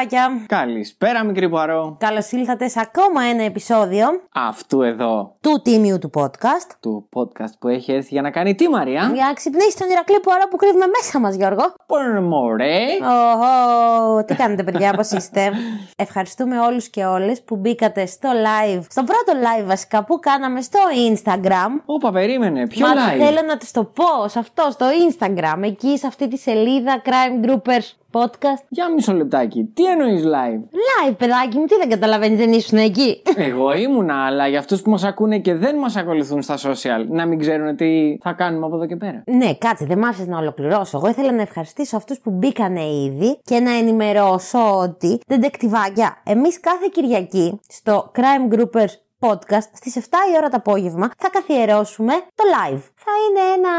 Καλησπέρα, δεντεκτιβάκια. Καλησπέρα, μικρή Πουαρό. Καλώς ήλθατε σε ακόμα ένα επεισόδιο Αυτού εδώ του τίμιου του podcast. του podcast που έχει έρθει για να κάνει τι, Μαρία; Για να ξυπνήσει τον Ηρακλή που ώρα που κρύβουμε μέσα μας, Γιώργο. Πόρε μωρέ. Οχο, τι κάνετε, παιδιά, πώς είστε; Ευχαριστούμε όλους και όλες που μπήκατε στο live, στο πρώτο live βασικά που κάναμε στο Instagram. Όπα, περίμενε. Ποιο Μα live; θέλω να τη το πω σε αυτό, στο Instagram, εκεί σε αυτή τη σελίδα Crime Groupers Podcast. Για μισό λεπτάκι. Τι εννοείς live; Live, παιδάκι μου, τι δεν καταλαβαίνεις, δεν ήσουν εκεί. Εγώ ήμουνα, αλλά για αυτούς που μας ακούνε και δεν μας ακολουθούν στα social, να μην ξέρουν τι θα κάνουμε από εδώ και πέρα. Ναι, κάτσε, δεν μ' άφησες να ολοκληρώσω. Εγώ ήθελα να ευχαριστήσω αυτούς που μπήκανε ήδη και να ενημερώσω ότι δεντεκτιβάκια, εμείς κάθε Κυριακή στο Crime Groupers podcast στις 7 η ώρα το απόγευμα θα καθιερώσουμε το live. Θα είναι ένα,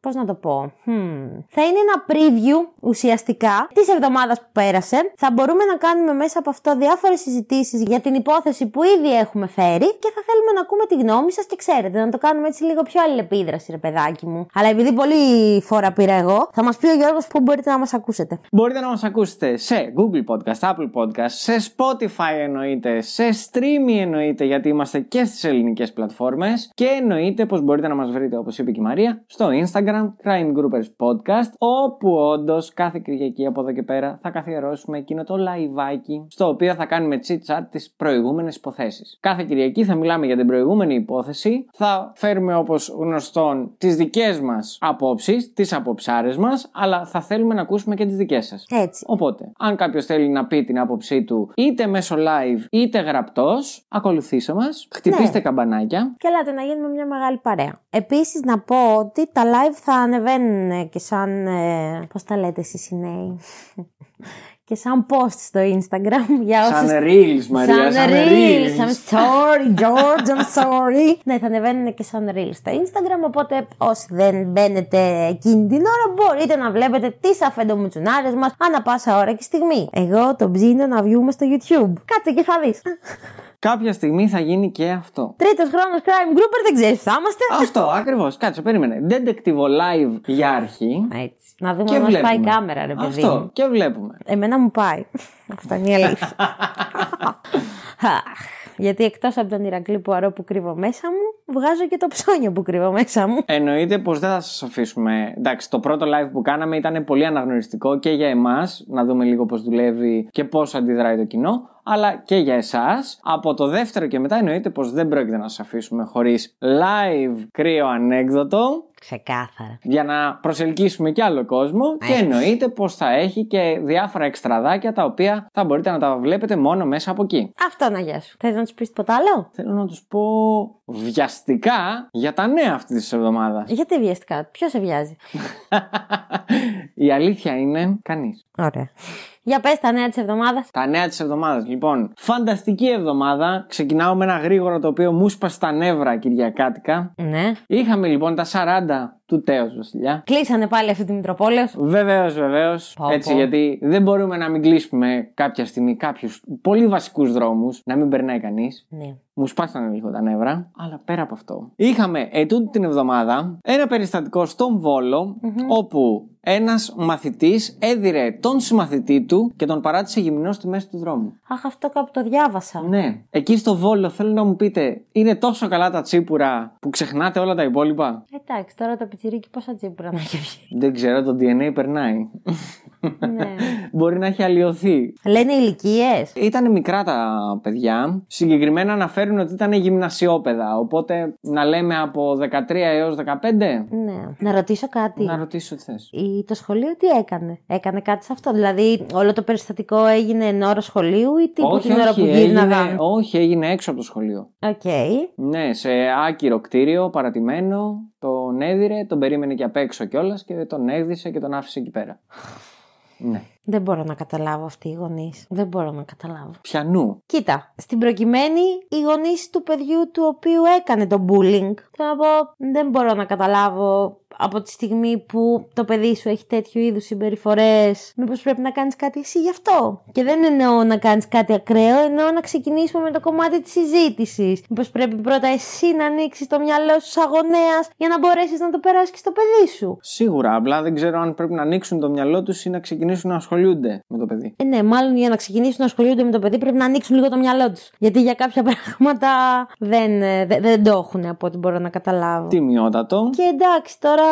πώς να το πω, hmm. θα είναι ένα preview ουσιαστικά της εβδομάδας που πέρασε. Θα μπορούμε να κάνουμε μέσα από αυτό διάφορες συζητήσεις για την υπόθεση που ήδη έχουμε φέρει και θα θέλουμε να ακούμε τη γνώμη σας και ξέρετε να το κάνουμε έτσι λίγο πιο αλληλεπίδραση ρε παιδάκι μου. Αλλά επειδή πολύ φορά πήρα εγώ, θα μας πει ο Γιώργος που μπορείτε να μας ακούσετε. Μπορείτε να μας ακούσετε σε Google Podcast, Apple Podcast, σε Spotify εννοείται, σε Streamy εννοείται γιατί είμαστε και στις ελληνικές πλατφόρμες και εννοείται πως μπορείτε να μας βρείτε όπως είπε και η Μαρία στο Instagram Crime Groupers Podcast όπου όντως κάθε Κυριακή από εδώ και πέρα θα καθιερώσουμε εκείνο το liveάκι στο οποίο θα κάνουμε chit chat τις προηγούμενες υποθέσεις. Κάθε Κυριακή θα μιλάμε για την προηγούμενη υπόθεση, θα φέρουμε όπως γνωστόν τις δικές μας απόψεις, τις αποψάρες μας αλλά θα θέλουμε να ακούσουμε και τις δικές σας. Έτσι. Οπότε, αν κάποιος θέλει να πει την άποψή του είτε μέσω live είτε γραπτός, ακολουθήστε μας, χτυπήστε Ναι. καμπανάκια. Και ελάτε να γίνουμε μια μεγάλη παρέα. Επίσης να πω ότι τα live θα ανεβαίνουν και σαν, ε, πώς τα λέτε εσείς οι νέοι, και σαν post στο Instagram για όσους... Σαν reels, Μαρία, σαν, reels. I'm sorry, George, I'm sorry. ναι, θα ανεβαίνουν και σαν reels στο Instagram, οπότε όσοι δεν μπαίνετε εκείνη την ώρα μπορείτε να βλέπετε τις αφεντομουτσουνάρες μας ανά πάσα ώρα και στιγμή. Εγώ τον ψήνω να βγούμε στο YouTube. Κάτσε και θα δεις. Κάποια στιγμή θα γίνει και αυτό. Τρίτος χρόνος crime grouper, δεν ξέρεις που θα είμαστε. αυτό, ακριβώς. Κάτσε, περίμενε. Detective live για αρχή. Έτσι. Να δούμε Και αν μας βλέπουμε. πάει η κάμερα, ρε παιδί. Αυτό, μου. και βλέπουμε. Εμένα μου πάει. Αυτό είναι η αλήθεια. Αχ, Γιατί εκτός από τον Ηρακλή Πουαρό που κρύβω μέσα μου, βγάζω και το ψώνιο που κρύβω μέσα μου. Εννοείται πως δεν θα σας αφήσουμε. Εντάξει, το πρώτο live που κάναμε ήταν πολύ αναγνωριστικό και για εμάς, να δούμε λίγο πώ δουλεύει και πώς αντιδράει το κοινό, αλλά και για εσάς. Από το δεύτερο και μετά εννοείται πως δεν πρόκειται να σας αφήσουμε χωρίς live κρύο ανέκδοτο. Ξεκάθαρα. Για να προσελκύσουμε και άλλο κόσμο και Έτσι. εννοείται πως θα έχει και διάφορα εξτραδάκια τα οποία θα μπορείτε να τα βλέπετε μόνο μέσα από εκεί. Αυτό να γεια σου. Θες να τους πεις τίποτα άλλο; Θέλω να τους πω βιαστικά για τα νέα αυτή της εβδομάδας. Γιατί βιαστικά, ποιος σε βιάζει; Η αλήθεια είναι κανείς. Ωραία. Για πες τα νέα της εβδομάδας. Τα νέα της εβδομάδας λοιπόν. Φανταστική εβδομάδα. Ξεκινάω με ένα γρήγορο το οποίο μου σπασε τα νεύρα κυριακάτικα. Ναι. Είχαμε λοιπόν τα 40 του Τέος Βασιλιά. Κλείσανε πάλι αυτή τη Μητροπόλεως. Βεβαίως, βεβαίως. Πω, Έτσι, πω. γιατί δεν μπορούμε να μην κλείσουμε κάποια στιγμή κάποιους πολύ βασικούς δρόμους, να μην περνάει κανείς. Ναι. Μου σπάσανε λίγο τα νεύρα. Αλλά πέρα από αυτό. Είχαμε ετούτη την εβδομάδα ένα περιστατικό στον βολο όπου ένας μαθητής έδιρε τον συμμαθητή του και τον παράτησε γυμνός στη μέση του δρόμου. Αχ, αυτό κάπου το διάβασα. Ναι. Εκεί στο Βόλο θέλω να μου πείτε, είναι τόσο καλά τα τσίπουρα που ξεχνάτε όλα τα υπόλοιπα; Εντάξει, τώρα το πιτσιρίκι πόσα τσίπουρα να έχει βγει. Δεν ξέρω, το DNA περνάει. Ναι. Μπορεί να έχει αλλοιωθεί. Λένε ηλικίες. Ήταν μικρά τα παιδιά. Συγκεκριμένα αναφέρουν ότι ήταν γυμνασιόπαιδα. Οπότε να λέμε από 13 έως 15. Ναι. Να ρωτήσω κάτι. Να ρωτήσω τι θες. Η- Το σχολείο τι έκανε, έκανε κάτι σε αυτό; Δηλαδή, όλο το περιστατικό έγινε εν ώρα σχολείου ή τύπου την ώρα που έγινε, γύρναγαν. όχι, έγινε έξω από το σχολείο. Οκ. Ναι, σε άκυρο κτίριο, παρατημένο. Τον έδιρε, τον περίμενε και απ' έξω κιόλας και τον έδισε και τον άφησε εκεί πέρα. Ναι. Δεν μπορώ να καταλάβω αυτοί οι γονείς. Δεν μπορώ να καταλάβω. Πιανού. Κοίτα, στην προκειμένη οι γονείς του παιδιού του οποίου έκανε το bullying. Θέλω να πω, δεν μπορώ να καταλάβω από τη στιγμή που το παιδί σου έχει τέτοιου είδους συμπεριφορές, μήπως πρέπει να κάνεις κάτι εσύ γι' αυτό; Και δεν εννοώ να κάνεις κάτι ακραίο, εννοώ να ξεκινήσουμε με το κομμάτι της συζήτησης. Μήπως πρέπει πρώτα εσύ να ανοίξεις το μυαλό σου σαν γονέας για να μπορέσεις να το περάσει και στο παιδί σου; Σίγουρα, απλά δεν ξέρω αν πρέπει να ανοίξουν το μυαλό τους ή να ξεκινήσουν να ασχολούνται με το παιδί. Ε, ναι, μάλλον για να ξεκινήσουν να ασχολούνται με το παιδί πρέπει να ανοίξουν λίγο το μυαλό τους. Γιατί για κάποια πράγματα δεν, ε, δεν, δεν το έχουν από ό,τι μπορώ να καταλάβω. Τιμιότατο. Και εντάξει, τώρα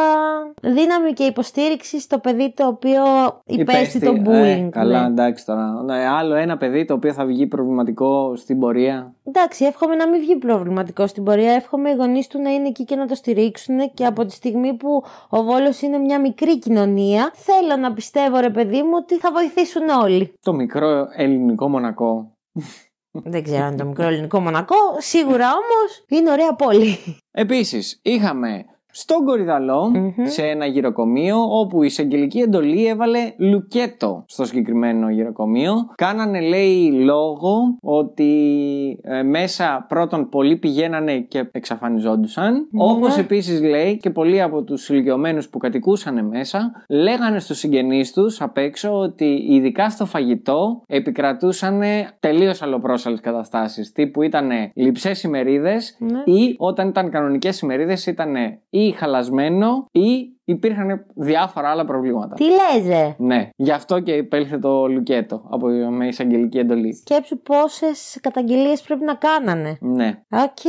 δύναμη και υποστήριξη στο παιδί το οποίο υπέστη το Ε, bullying. καλά, ναι. εντάξει τώρα. Ναι, άλλο ένα παιδί το οποίο θα βγει προβληματικό στην πορεία. Εντάξει, εύχομαι να μην βγει προβληματικό στην πορεία. Εύχομαι οι γονείς του να είναι εκεί και να το στηρίξουν. Και από τη στιγμή που ο Βόλος είναι μια μικρή κοινωνία, θέλω να πιστεύω, ρε παιδί μου, ότι θα βοηθήσουν όλοι. Το μικρό ελληνικό μονακό. Δεν ξέρω αν είναι το μικρό ελληνικό μονακό. Σίγουρα όμως είναι ωραία πόλη. Επίσης, είχαμε στον κορυδαλο σε ένα γυροκομείο όπου η εισαγγελική εντολή έβαλε λουκέτο στο συγκεκριμένο γυροκομείο. Κάνανε λέει λόγο ότι ε, μέσα πρώτον πολλοί πηγαίνανε και εξαφανιζόντουσαν. Όπως επίσης λέει και πολλοί από τους ηλικιωμένους που κατοικούσαν μέσα λέγανε στους συγγενείς τους απ' έξω ότι ειδικά στο φαγητό επικρατούσαν τελείως αλλοπρόσαλλες καταστάσεις τύπου ήταν λειψές οι μερίδες Ναι. ή όταν ήταν κανονικές οι μερίδες ήταν ή χαλασμένο ή υπήρχαν διάφορα άλλα προβλήματα. Τι λες ρε. Ναι, γι' αυτό και επήλθε το λουκέτο από με εισαγγελική εντολή. Σκέψου πόσες καταγγελίες πρέπει να κάνανε. Ναι. Οκ.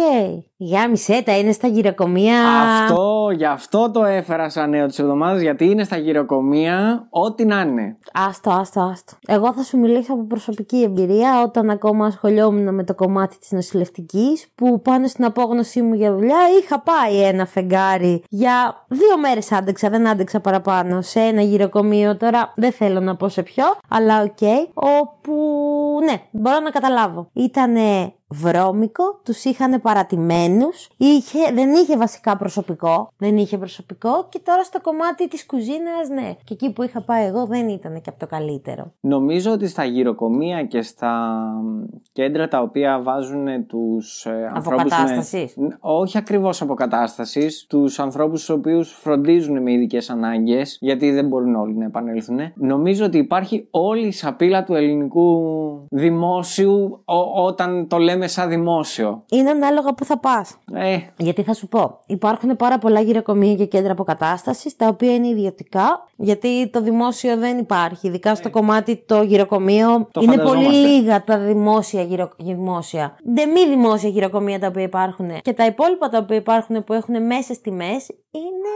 Γάμησέ τα, είναι στα γηροκομεία. Αυτό, γι' αυτό το έφερα σαν νέο της εβδομάδας, γιατί είναι στα γηροκομεία, ό,τι να είναι. Άστο, άστο, άστο. Εγώ θα σου μιλήσω από προσωπική εμπειρία όταν ακόμα ασχολιόμουν με το κομμάτι της νοσηλευτικής που πάνω στην απόγνωσή μου για δουλειά είχα πάει ένα φεγγάρι για δύο μέρες άντεξα, δεν άντεξα παραπάνω σε ένα γηροκομείο τώρα δεν θέλω να πω σε ποιο αλλά οκ όπου ναι μπορώ να καταλάβω. Ήτανε βρώμικο, τους είχαν παρατημένους, είχε, δεν είχε βασικά προσωπικό, δεν είχε προσωπικό και τώρα στο κομμάτι της κουζίνας, ναι. Και εκεί που είχα πάει εγώ δεν ήταν και από το καλύτερο. Νομίζω ότι στα γυροκομεία και στα κέντρα τα οποία βάζουν τους ε, ανθρώπους με... Αποκατάστασης. Ν- Όχι ακριβώς αποκατάστασης, τους ανθρώπους τους οποίους φροντίζουν με ειδικές ανάγκες, γιατί δεν μπορούν όλοι να επανέλθουν. Νομίζω ότι υπάρχει όλη η σαπίλα του ελληνικού δημόσιου ο- όταν το λέμε σαν δημόσιο. Είναι ανάλογα που θα πας. Ε, Γιατί θα σου πω, υπάρχουν πάρα πολλά γυροκομεία και κέντρα αποκατάστασης, τα οποία είναι ιδιωτικά, γιατί το δημόσιο δεν υπάρχει. Ειδικά στο κομμάτι το γυροκομείο. Ναι. Το είναι πολύ φανταζόμαστε. λίγα τα δημόσια, γυρο... δημόσια. Δεν μη δημόσια γυροκομεία τα οποία υπάρχουν. Και τα υπόλοιπα τα οποία υπάρχουν που έχουν μέσες τιμές είναι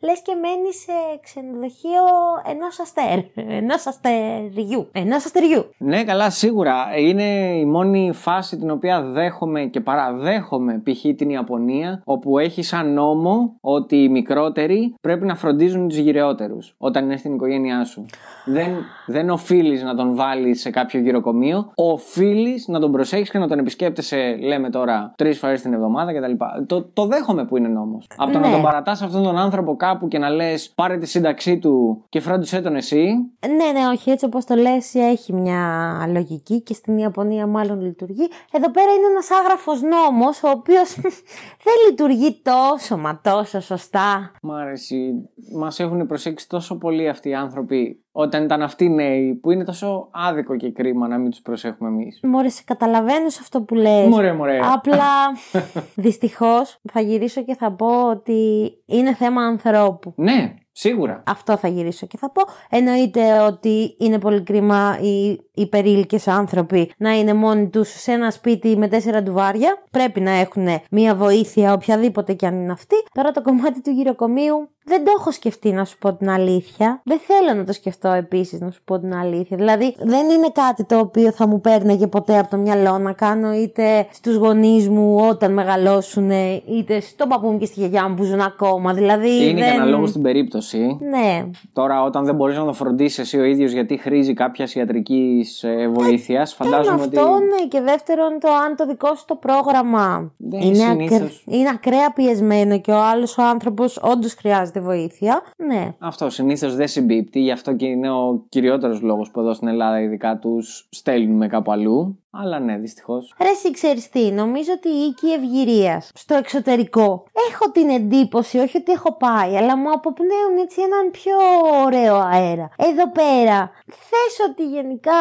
λες και μένει σε ξενοδοχείο ενός αστέρ. Ενός αστεριού. Ενός αστεριού. Ναι, καλά, σίγουρα. Είναι η μόνη φάση την οποία δέχομαι και παραδέχομαι π.χ. την Ιαπωνία, όπου έχει σαν νόμο ότι οι μικρότεροι πρέπει να φροντίζουν τους γυρεότερους όταν είναι στην οικογένειά σου. Δεν, δεν οφείλεις να τον βάλεις σε κάποιο γυροκομείο, οφείλεις να τον προσέχεις και να τον επισκέπτεσαι, λέμε τώρα, τρεις φορές την εβδομάδα κτλ. Το, το δέχομαι που είναι νόμος. Από το να Ναι. τον παρατάς αυτόν τον άνθρωπο κάπου και να λες πάρε τη σύνταξή του και φρόντισέ τον εσύ, Ναι, ναι, όχι, έτσι όπως το λες έχει μια λογική και στην Ιαπωνία μάλλον λειτουργεί. Εδώ πέρα είναι ένας άγραφος νόμος, ο οποίος δεν λειτουργεί τόσο μα τόσο σωστά. Μ' αρέσει. Μας έχουν προσέξει τόσο πολύ αυτοί οι άνθρωποι όταν ήταν αυτοί νέοι, που είναι τόσο άδικο και κρίμα να μην τους προσέχουμε εμείς. Μωρέ, σε καταλαβαίνω σε αυτό που λες. Μωρέ, μωρέ. Απλά, δυστυχώς, θα γυρίσω και θα πω ότι είναι θέμα ανθρώπου. Ναι, σίγουρα. Αυτό θα γυρίσω και θα πω. Εννοείται ότι είναι πολύ κρίμα οι υπερήλικες άνθρωποι να είναι μόνοι τους σε ένα σπίτι με τέσσερα ντουβάρια. Πρέπει να έχουν μία βοήθεια οποιαδήποτε και αν είναι αυτή. Τώρα το κομμάτι του γυροκομείου Δεν το έχω σκεφτεί να σου πω την αλήθεια. Δεν θέλω να το σκεφτώ επίσης να σου πω την αλήθεια. Δηλαδή, δεν είναι κάτι το οποίο θα μου παίρνεγε ποτέ από το μυαλό να κάνω είτε στους γονείς μου όταν μεγαλώσουν, είτε στον παππού μου και στη γιαγιά μου που ζουν ακόμα. Δηλαδή, Είναι δεν... και αναλόγω στην περίπτωση. Ναι, Τώρα, όταν δεν μπορείς να το φροντίσεις εσύ ο ίδιος γιατί χρήζει κάποιας ιατρικής βοήθειας, Ένα φαντάζομαι ότι. αυτό, ναι. Και δεύτερον, το αν το δικό σου το πρόγραμμα Δεν είναι, συνήθως. ακρ- είναι ακραία πιεσμένο και ο άλλος ο άνθρωπος όντως χρειάζεται βοήθεια. Ναι. Αυτό συνήθως δεν συμπίπτει, γι' αυτό και είναι ο κυριότερος λόγος που εδώ στην Ελλάδα ειδικά τους στέλνουμε κάπου αλλού. Αλλά ναι, δυστυχώς. Ρε εσύ ξέρεις τι, νομίζω ότι η οίκη ευγυρίας στο εξωτερικό έχω την εντύπωση, όχι ότι έχω πάει, αλλά μου αποπνέουν έτσι έναν πιο ωραίο αέρα. Εδώ πέρα, θες ότι γενικά,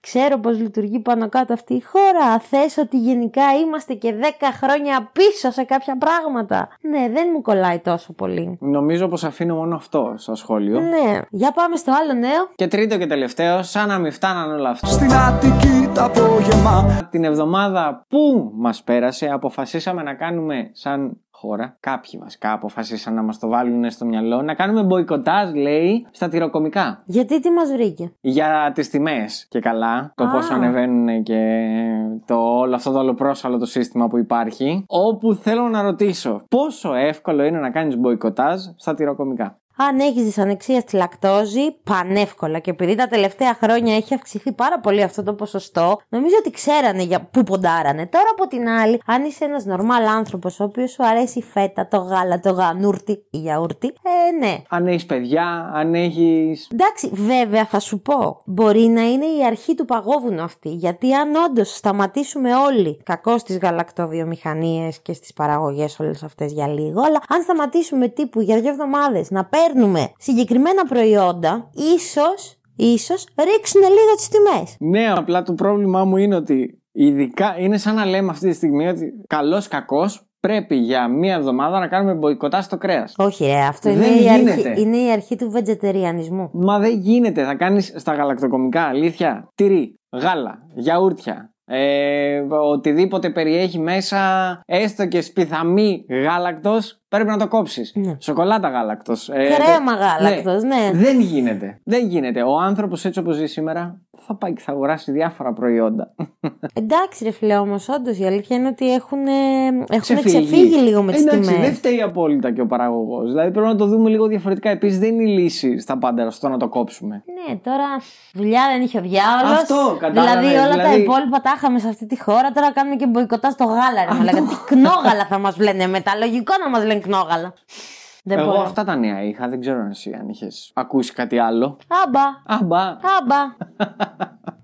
ξέρω πως λειτουργεί πάνω κάτω αυτή η χώρα, θες ότι γενικά είμαστε και 10 χρόνια πίσω σε κάποια πράγματα. Ναι, δεν μου κολλάει τόσο πολύ. Νομίζω πως αφήνω μόνο αυτό στο σχόλιο. Ναι, για πάμε στο άλλο νέο. Και τρίτο και τελευταίο, σαν να μην φτάναν όλα αυτά. Στην Αττική τα απόγευμα Την εβδομάδα που μας πέρασε αποφασίσαμε να κάνουμε σαν χώρα, κάποιοι βασικά αποφασίσαν να μας το βάλουν στο μυαλό, να κάνουμε μποϊκοτάζ λέει στα τυροκομικά. Γιατί τι μας βρήκε; Για τις τιμές και καλά, το Α. πόσο ανεβαίνουν και το όλο αυτό το ολοπρόσαλο το σύστημα που υπάρχει. Όπου θέλω να ρωτήσω, πόσο εύκολο είναι να κάνεις μποϊκοτάζ στα τυροκομικά; Αν έχεις δυσανεξία στη λακτόζη, πανεύκολα. Και επειδή τα τελευταία χρόνια έχει αυξηθεί πάρα πολύ αυτό το ποσοστό, νομίζω ότι ξέρανε για πού ποντάρανε. Τώρα από την άλλη, αν είσαι ένας νορμάλ άνθρωπος, ο οποίος σου αρέσει η φέτα, το γάλα, το γανούρτι ή γιαούρτι, ε, ναι. Αν έχεις παιδιά, αν έχεις... Εντάξει, βέβαια θα σου πω. Μπορεί να είναι η αρχή του παγόβουνου αυτή. Γιατί αν όντως σταματήσουμε όλοι κακώς στις γαλακτοβιομηχανίες και στις παραγωγές όλες αυτές για λίγο, αλλά αν σταματήσουμε τύπου για δύο εβδομάδες να παίρνουμε συγκεκριμένα προϊόντα, ίσως ίσως ρίξουν λίγο τις τιμές. Ναι, απλά το πρόβλημά μου είναι ότι ειδικά είναι σαν να λέμε αυτή τη στιγμή ότι καλός κακός πρέπει για μία εβδομάδα να κάνουμε μποϊκοτά στο κρέας. Όχι, ρε, αυτό Δεν είναι η, γίνεται. αρχή, είναι η αρχή του βετζετεριανισμού. Μα δεν γίνεται. Θα κάνεις στα γαλακτοκομικά αλήθεια τυρί, γάλα, γιαούρτια. Ε, οτιδήποτε περιέχει μέσα έστω και σπιθαμή γάλακτος πρέπει να το κόψεις Ναι. σοκολάτα γάλακτος ε, Κρέμα δε- γάλακτος, ναι. δεν γίνεται δεν γίνεται ο άνθρωπος έτσι όπως ζει σήμερα θα πάει και θα αγοράσει διάφορα προϊόντα Εντάξει, ρε φίλε, όμως, όντως η αλήθεια είναι ότι έχουν, έχουν ξεφύγει. ξεφύγει λίγο με τις Εντάξει, τιμές. δεν φταίει απόλυτα και ο παραγωγός. Δηλαδή πρέπει να το δούμε λίγο διαφορετικά. Επίσης δεν είναι η λύση στα πάντα στο να το κόψουμε. Ναι, τώρα δουλειά δεν είχε ο διάολος. Αυτό, κατάλαβες, Δηλαδή όλα τα δηλαδή- υπόλοιπα τα είχαμε σε αυτή τη χώρα. Τώρα κάνουμε και μποϊκοτά στο γάλα. Ρε, μαλάκα. Τι κνόγαλα θα μας λένε μετά. Λογικό να μας λένε κνόγαλα. Δεν Εγώ μπορώ. αυτά τα νέα είχα. Δεν ξέρω εσύ αν είχες ακούσει κάτι άλλο. Άμπα, Αμπά. άμπα.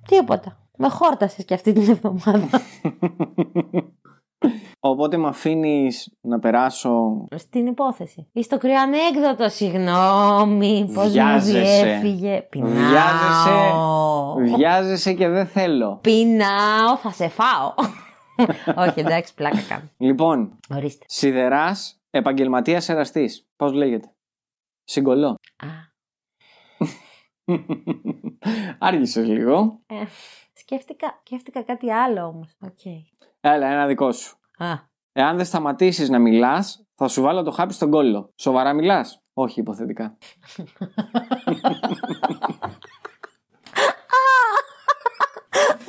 Τίποτα. Με χόρτασες και αυτή την εβδομάδα. Οπότε με αφήνεις να περάσω. Στην υπόθεση. Ή στο κρύο ανέκδοτο, συγγνώμη. Πώς μου Βιάζεσαι. διέφυγε. Πεινάω. Βιάζεσαι. Βιάζεσαι και δεν θέλω. Πεινάω, θα σε φάω. Όχι, εντάξει, πλάκα κάνω. Λοιπόν, Ορίστε. σιδεράς επαγγελματίας εραστής. Πώς λέγεται; Συγκολλώ. Α, Άργησες λίγο. ε, σκέφτηκα, σκέφτηκα κάτι άλλο όμως. Οκ. Έλα, ένα δικό σου. Α, Εάν δεν σταματήσεις να μιλάς, θα σου βάλω το χάπι στον κώλο. Σοβαρά μιλάς; Όχι, υποθετικά.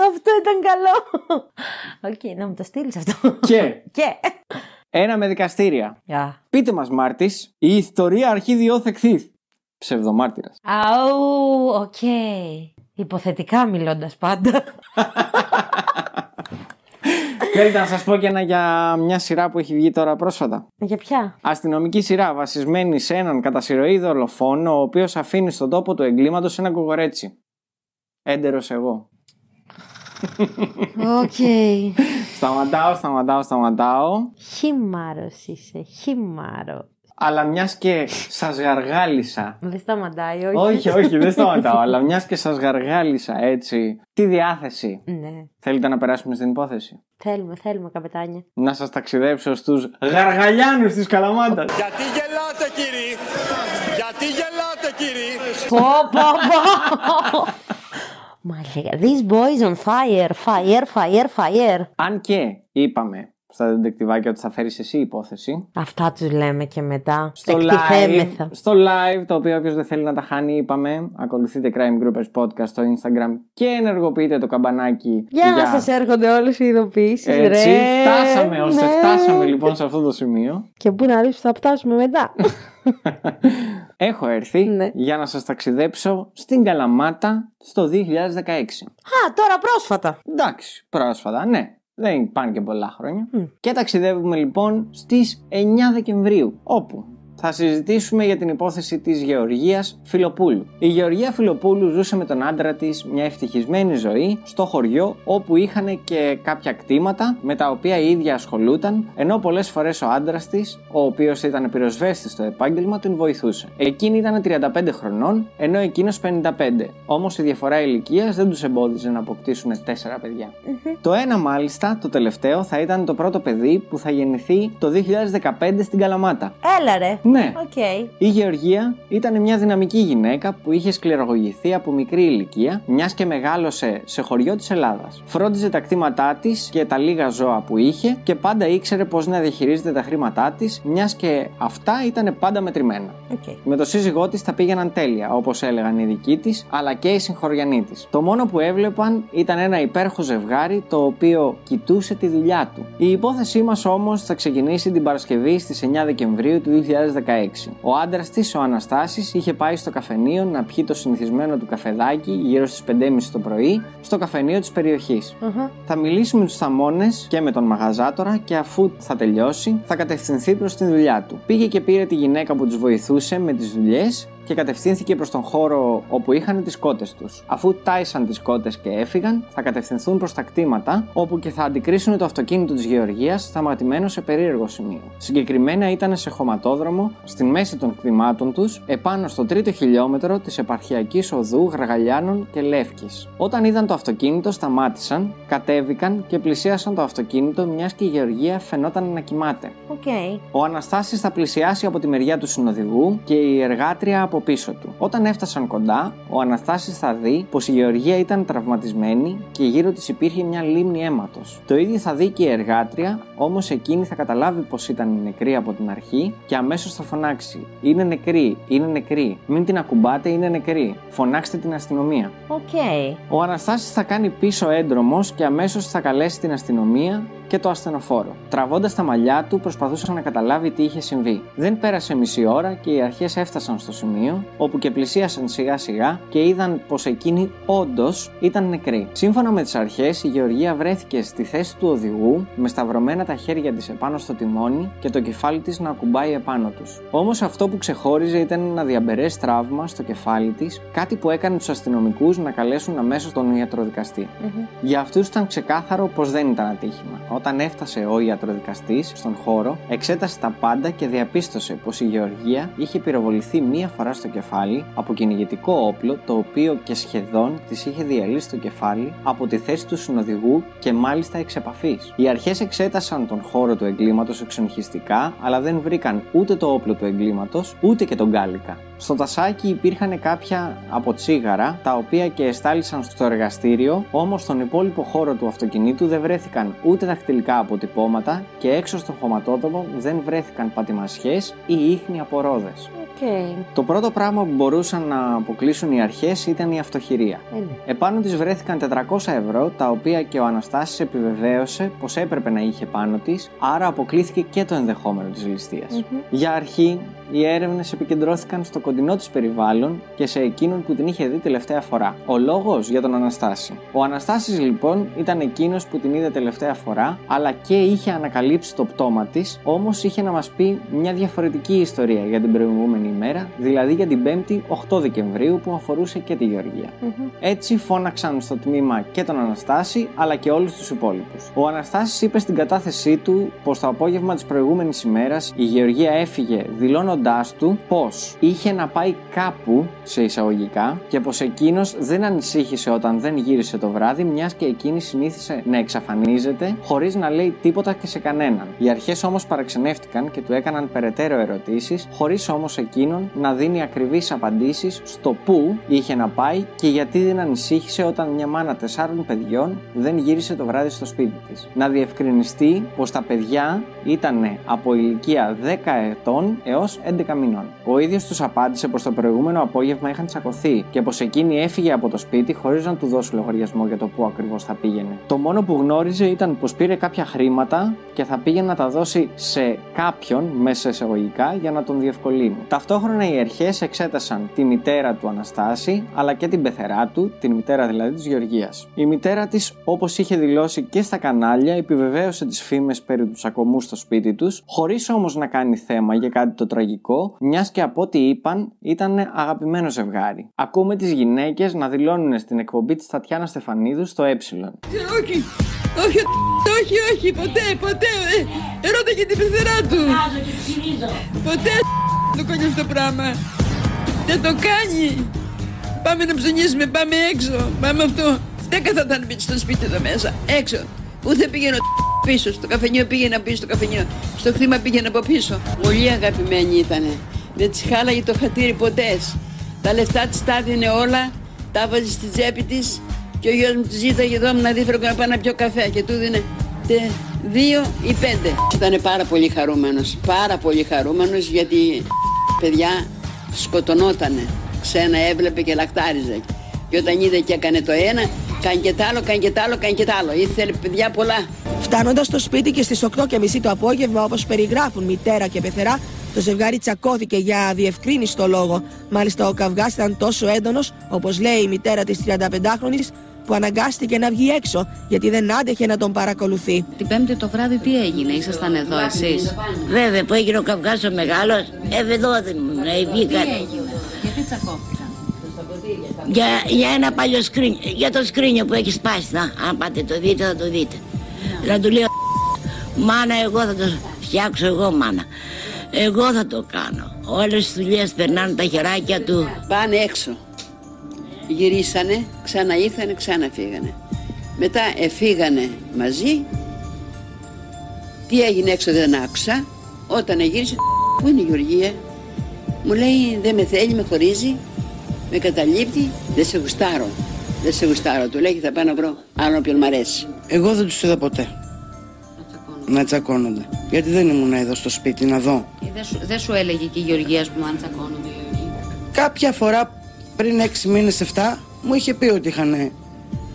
αυτό ήταν καλό. Οκ, να μου το στείλεις αυτό. Και; Και. Ένα με δικαστήρια. Α. Πείτε μας Μάρτης, η ιστορία αρχή διόθεκθήθ. Ψευδομάρτυρας. Αου, οκ. Υποθετικά μιλώντας πάντα. Θέλετε να σας πω και ένα για μια σειρά που έχει βγει τώρα πρόσφατα; Για ποια; Αστυνομική σειρά βασισμένη σε έναν κατασυρωή δολοφόνο ο οποίος αφήνει στον τόπο του εγκλήματος ένα κοκορέτσι. Έντερος εγώ. Οκ. Σταματάω, σταματάω, σταματάω. Χείμαρρος είσαι, χείμαρρο. Αλλά μιας και σας γαργάλησα Δεν σταματάει, όχι. Όχι, όχι, δεν σταματάω. αλλά μιας και σας γαργάλησα έτσι τη διάθεση. Ναι. Θέλετε να περάσουμε στην υπόθεση; Θέλουμε, θέλουμε, καπετάνια. Να σας ταξιδέψω στους Γαργαλιάνους της Καλαμάτα. Γιατί γελάτε κύριοι Γιατί γελάτε κύριοι Πω, πω, πω. Μα λέγα, these boys on fire, fire, fire, fire. Αν και είπαμε στα δεντεκτιβάκια ότι θα φέρεις εσύ υπόθεση. Αυτά τους λέμε και μετά. Στο live, Εκτιθέμεθα. στο live, το οποίο όποιος δεν θέλει να τα χάνει, είπαμε, ακολουθείτε Crime Groupers Podcast στο Instagram και ενεργοποιείτε το καμπανάκι. Για να σας έρχονται όλες οι ειδοποιήσεις, ρε. Έτσι, φτάσαμε ώστε Ναι. φτάσαμε λοιπόν σε αυτό το σημείο. Και πού να ρίξω, θα φτάσουμε μετά. Έχω έρθει Ναι. για να σας ταξιδέψω στην Καλαμάτα στο 2016. Α, τώρα πρόσφατα. Εντάξει, πρόσφατα, ναι. Δεν πάνε και πολλά χρόνια. Μμ. Και ταξιδεύουμε λοιπόν στις 9 Δεκεμβρίου, όπου θα συζητήσουμε για την υπόθεση της Γεωργίας Φιλοπούλου. Η Γεωργία Φιλοπούλου ζούσε με τον άντρα της μια ευτυχισμένη ζωή στο χωριό όπου είχαν και κάποια κτήματα με τα οποία η ίδια ασχολούταν, ενώ πολλές φορές ο άντρας της, ο οποίος ήταν πυροσβέστης στο επάγγελμα, την βοηθούσε. Εκείνη ήταν 35 χρονών, ενώ εκείνος 55. Όμως η διαφορά ηλικίας δεν τους εμπόδιζε να αποκτήσουν τέσσερα παιδιά. Το ένα μάλιστα, το τελευταίο, θα ήταν το πρώτο παιδί που θα γεννηθεί το 2015 στην Καλαμάτα. Έλα, ρε. Ναι. Οκ. Η Γεωργία ήταν μια δυναμική γυναίκα που είχε σκληραγωγηθεί από μικρή ηλικία, μιας και μεγάλωσε σε χωριό της Ελλάδας. Φρόντιζε τα κτήματά της και τα λίγα ζώα που είχε και πάντα ήξερε πώς να διαχειρίζεται τα χρήματά της, μιας και αυτά ήταν πάντα μετρημένα. Οκ. Με το σύζυγό της τα πήγαιναν τέλεια, όπως έλεγαν οι δικοί της, αλλά και οι συγχωριανοί της. Το μόνο που έβλεπαν ήταν ένα υπέροχο ζευγάρι το οποίο κοιτούσε τη δουλειά του. Η υπόθεσή μας όμως θα ξεκινήσει την Παρασκευή στις 9 Δεκεμβρίου του 2016. Ο άντρας της, ο Αναστάσης, είχε πάει στο καφενείο να πιει το συνηθισμένο του καφεδάκι γύρω στις 5.30 το πρωί στο καφενείο της περιοχής. Αχα. Θα μιλήσει με τους θαμώνες και με τον μαγαζάτορα και αφού θα τελειώσει θα κατευθυνθεί προς τη δουλειά του. Πήγε και πήρε τη γυναίκα που τους βοηθούσε με τις δουλειές και κατευθύνθηκε προς τον χώρο όπου είχαν τις κότες τους. Αφού τάισαν τις κότες και έφυγαν, θα κατευθυνθούν προς τα κτήματα, όπου και θα αντικρίσουν το αυτοκίνητο της Γεωργίας σταματημένο σε περίεργο σημείο. Συγκεκριμένα ήταν σε χωματόδρομο, στην μέση των κτημάτων τους, επάνω στο τρίτο χιλιόμετρο της επαρχιακής οδού Γραγαλιάνων και Λεύκης. Όταν είδαν το αυτοκίνητο, σταμάτησαν, κατέβηκαν και πλησίασαν το αυτοκίνητο, μιας και η Γεωργία φαινόταν να κοιμάται. Οκ. Ο Αναστάσης θα πλησιάσει από τη μεριά του συνοδηγού και η εργάτρια από πίσω του. Όταν έφτασαν κοντά, ο Αναστάσης θα δει πως η Γεωργία ήταν τραυματισμένη και γύρω της υπήρχε μια λίμνη αίματος. Το ίδιο θα δει και η εργάτρια, όμως εκείνη θα καταλάβει πως ήταν νεκρή από την αρχή και αμέσως θα φωνάξει: Είναι νεκρή, είναι νεκρή. Μην την ακουμπάτε, είναι νεκρή. Φωνάξτε την αστυνομία. Οκ. Ο Αναστάσης θα κάνει πίσω έντρομος και αμέσως θα καλέσει την αστυνομία και το ασθενοφόρο. Τραβώντας τα μαλλιά του, προσπαθούσε να καταλάβει τι είχε συμβεί. Δεν πέρασε μισή ώρα και οι αρχές έφτασαν στο σημείο, όπου και πλησίασαν σιγά σιγά και είδαν πως εκείνη όντως ήταν νεκρή. Σύμφωνα με τις αρχές, η Γεωργία βρέθηκε στη θέση του οδηγού, με σταυρωμένα τα χέρια της επάνω στο τιμόνι και το κεφάλι της να ακουμπάει επάνω τους. Όμως αυτό που ξεχώριζε ήταν ένα διαμπερές τραύμα στο κεφάλι της, κάτι που έκανε τους αστυνομικούς να καλέσουν αμέσως τον ιατροδικαστή. Για αυτούς ήταν ξεκάθαρο πως δεν ήταν ατύχημα. Όταν έφτασε ο ιατροδικαστής στον χώρο, εξέτασε τα πάντα και διαπίστωσε πως η Γεωργία είχε πυροβοληθεί μία φορά στο κεφάλι από κυνηγητικό όπλο, το οποίο και σχεδόν τη είχε διαλύσει το κεφάλι από τη θέση του συνοδηγού και μάλιστα εξ επαφή. Οι αρχέ εξέτασαν τον χώρο του εγκλήματο εξονυχιστικά, αλλά δεν βρήκαν ούτε το όπλο του εγκλήματο, ούτε και τον κάλικα. Στο τασάκι υπήρχαν κάποια από τσίγαρα, τα οποία και εστάλησαν στο εργαστήριο, όμω στον υπόλοιπο χώρο του αυτοκινήτου δεν βρέθηκαν ούτε δαχτυλικά αποτυπώματα και έξω στο χωματότοπο δεν βρέθηκαν πατημασιέ ή ίχνη από ρόδες. Οκ. Το πρώτο πράγμα που μπορούσαν να αποκλείσουν οι αρχές ήταν η αυτοχειρία. Ε, ναι. Επάνω της βρέθηκαν 400 ευρώ, τα οποία και ο Αναστάσης επιβεβαίωσε πως έπρεπε να είχε πάνω της, άρα αποκλείθηκε και το ενδεχόμενο της ληστείας. Για αρχή, οι έρευνες επικεντρώθηκαν στο κοντινό της περιβάλλον και σε εκείνον που την είχε δει τελευταία φορά. Ο λόγος για τον Αναστάση. Ο Αναστάσης λοιπόν ήταν εκείνος που την είδε τελευταία φορά, αλλά και είχε ανακαλύψει το πτώμα της, όμως είχε να μας πει μια διαφορετική ιστορία για την προηγούμενη ημέρα, δηλαδή για την 5η 8 Δεκεμβρίου που αφορούσε και τη Γεωργία. Έτσι φώναξαν στο τμήμα και τον Αναστάση αλλά και όλους τους υπόλοιπους. Ο Αναστάσης είπε στην κατάθεσή του πως το απόγευμα της προηγούμενης ημέρας η Γεωργία έφυγε δηλώνοντάς του πως είχε να πάει κάπου σε εισαγωγικά και πως εκείνος δεν ανησύχησε όταν δεν γύρισε το βράδυ, μιας και εκείνη συνήθισε να εξαφανίζεται χωρίς να λέει τίποτα και σε κανέναν. Οι αρχές όμως παραξενεύτηκαν και του έκαναν περαιτέρω ερωτήσεις, χωρίς όμως εκείνο εκείνον να δίνει ακριβείς απαντήσεις στο πού είχε να πάει και γιατί δεν ανησύχησε όταν μια μάνα τεσσάρων παιδιών δεν γύρισε το βράδυ στο σπίτι της. Να διευκρινιστεί πως τα παιδιά ήταν από ηλικία 10 ετών έως 11 μηνών. Ο ίδιος τους απάντησε πως το προηγούμενο απόγευμα είχαν τσακωθεί και πως εκείνη έφυγε από το σπίτι χωρίς να του δώσει λογαριασμό για το πού ακριβώς θα πήγαινε. Το μόνο που γνώριζε ήταν πως πήρε κάποια χρήματα και θα πήγε να τα δώσει σε κάποιον, μέσα εισαγωγικά, για να τον διευκολύνει. Ταυτόχρονα οι αρχές εξέτασαν τη μητέρα του Αναστάση, αλλά και την πεθερά του, την μητέρα δηλαδή της Γεωργίας. Η μητέρα της, όπως είχε δηλώσει και στα κανάλια, επιβεβαίωσε τις φήμες περί τους τσακωμού στο σπίτι τους, χωρίς όμως να κάνει θέμα για κάτι το τραγικό, μιας και από ό,τι είπαν ήταν αγαπημένο ζευγάρι. Ακούμε τις γυναίκες να δηλώνουν στην εκπομπή της Τατιάνα Στεφανίδου στο Ε. Όχι, όχι, όχι, όχι, ποτέ, ποτέ. Ε, ρώτα και την πεθερά του. Ποτέ δεν το κάνει αυτό το πράγμα. Δεν το κάνει. Πάμε να ψωνίσουμε, πάμε έξω. Πάμε αυτό. Δεν καθόταν μπει στο σπίτι εδώ μέσα. Έξω. Πού δεν πήγαινε ο πίσω. Στο καφενείο πήγαινε πίσω στο καφενείο. Στο χτήμα πήγαινε από πίσω. Πολύ αγαπημένη ήταν. Δεν της χάλαγε το χατήρι ποτέ. Τα λεφτά της τα έδινε όλα. Τα βάζεις στη τσέπη της και ο γιος μου της ζήταγε εδώ να δει να πάει να πιω καφέ και του δίνε τε, δύο ή πέντε. Ήταν πάρα πολύ χαρούμενος, πάρα πολύ χαρούμενος γιατί παιδιά σκοτωνότανε. Ξένα έβλεπε και λακτάριζε. Και όταν είδε και έκανε το ένα, κάνει και τ' άλλο, κάνει και τ' άλλο, κάνει και τ' άλλο. Ήθελε παιδιά πολλά. Φτάνοντας στο σπίτι και στις 8.30 το απόγευμα, όπως περιγράφουν μητέρα και πεθερά, το ζευγάρι τσακώθηκε για διευκρίνηστο λόγο. Μάλιστα, ο καυγάς ήταν τόσο έντονος, όπως λέει η μητέρα της 35χρονη, που αναγκάστηκε να βγει έξω γιατί δεν άντεχε να τον παρακολουθεί. Την Πέμπτη το βράδυ τι έγινε, ήσασταν εδώ εσείς; Βέβαια που έγινε ο καυγάς ο μεγάλος, ε, εδώ δεν ήμουν, ε, βγήκα. γιατί τσακώθηκαν; Για, για ένα παλιό σκρίνιο, για το σκρίνιο που έχει σπάσει, να, αν πάτε το δείτε θα το δείτε. Να του λέω, μάνα εγώ θα το φτιάξω εγώ μάνα. Εγώ θα το κάνω. Όλες τις δουλειές περνάνε τα χεράκια του. Πάνε έξω. Γυρίσανε, ξαναήρθανε, ξαναφύγανε. Μετά εφύγανε μαζί. Τι έγινε έξω δεν άκουσα. Όταν γύρισε, πού είναι η Γεωργία; Μου λέει δεν με θέλει, με χωρίζει, με καταλείπτει, δεν σε γουστάρω. Δεν σε γουστάρω. Του λέει θα πάω να βρω άλλον όποιον μ' αρέσει. Εγώ δεν τους είδα ποτέ να τσακώνονται. Γιατί δεν ήμουν εδώ στο σπίτι να δω. Δεν σου, δεν σου έλεγε και η Γεωργία που αν τσακώνονται. οι Γεωργοί; Κάποια φορά πριν 6 μήνες 7 μου είχε πει ότι είχαν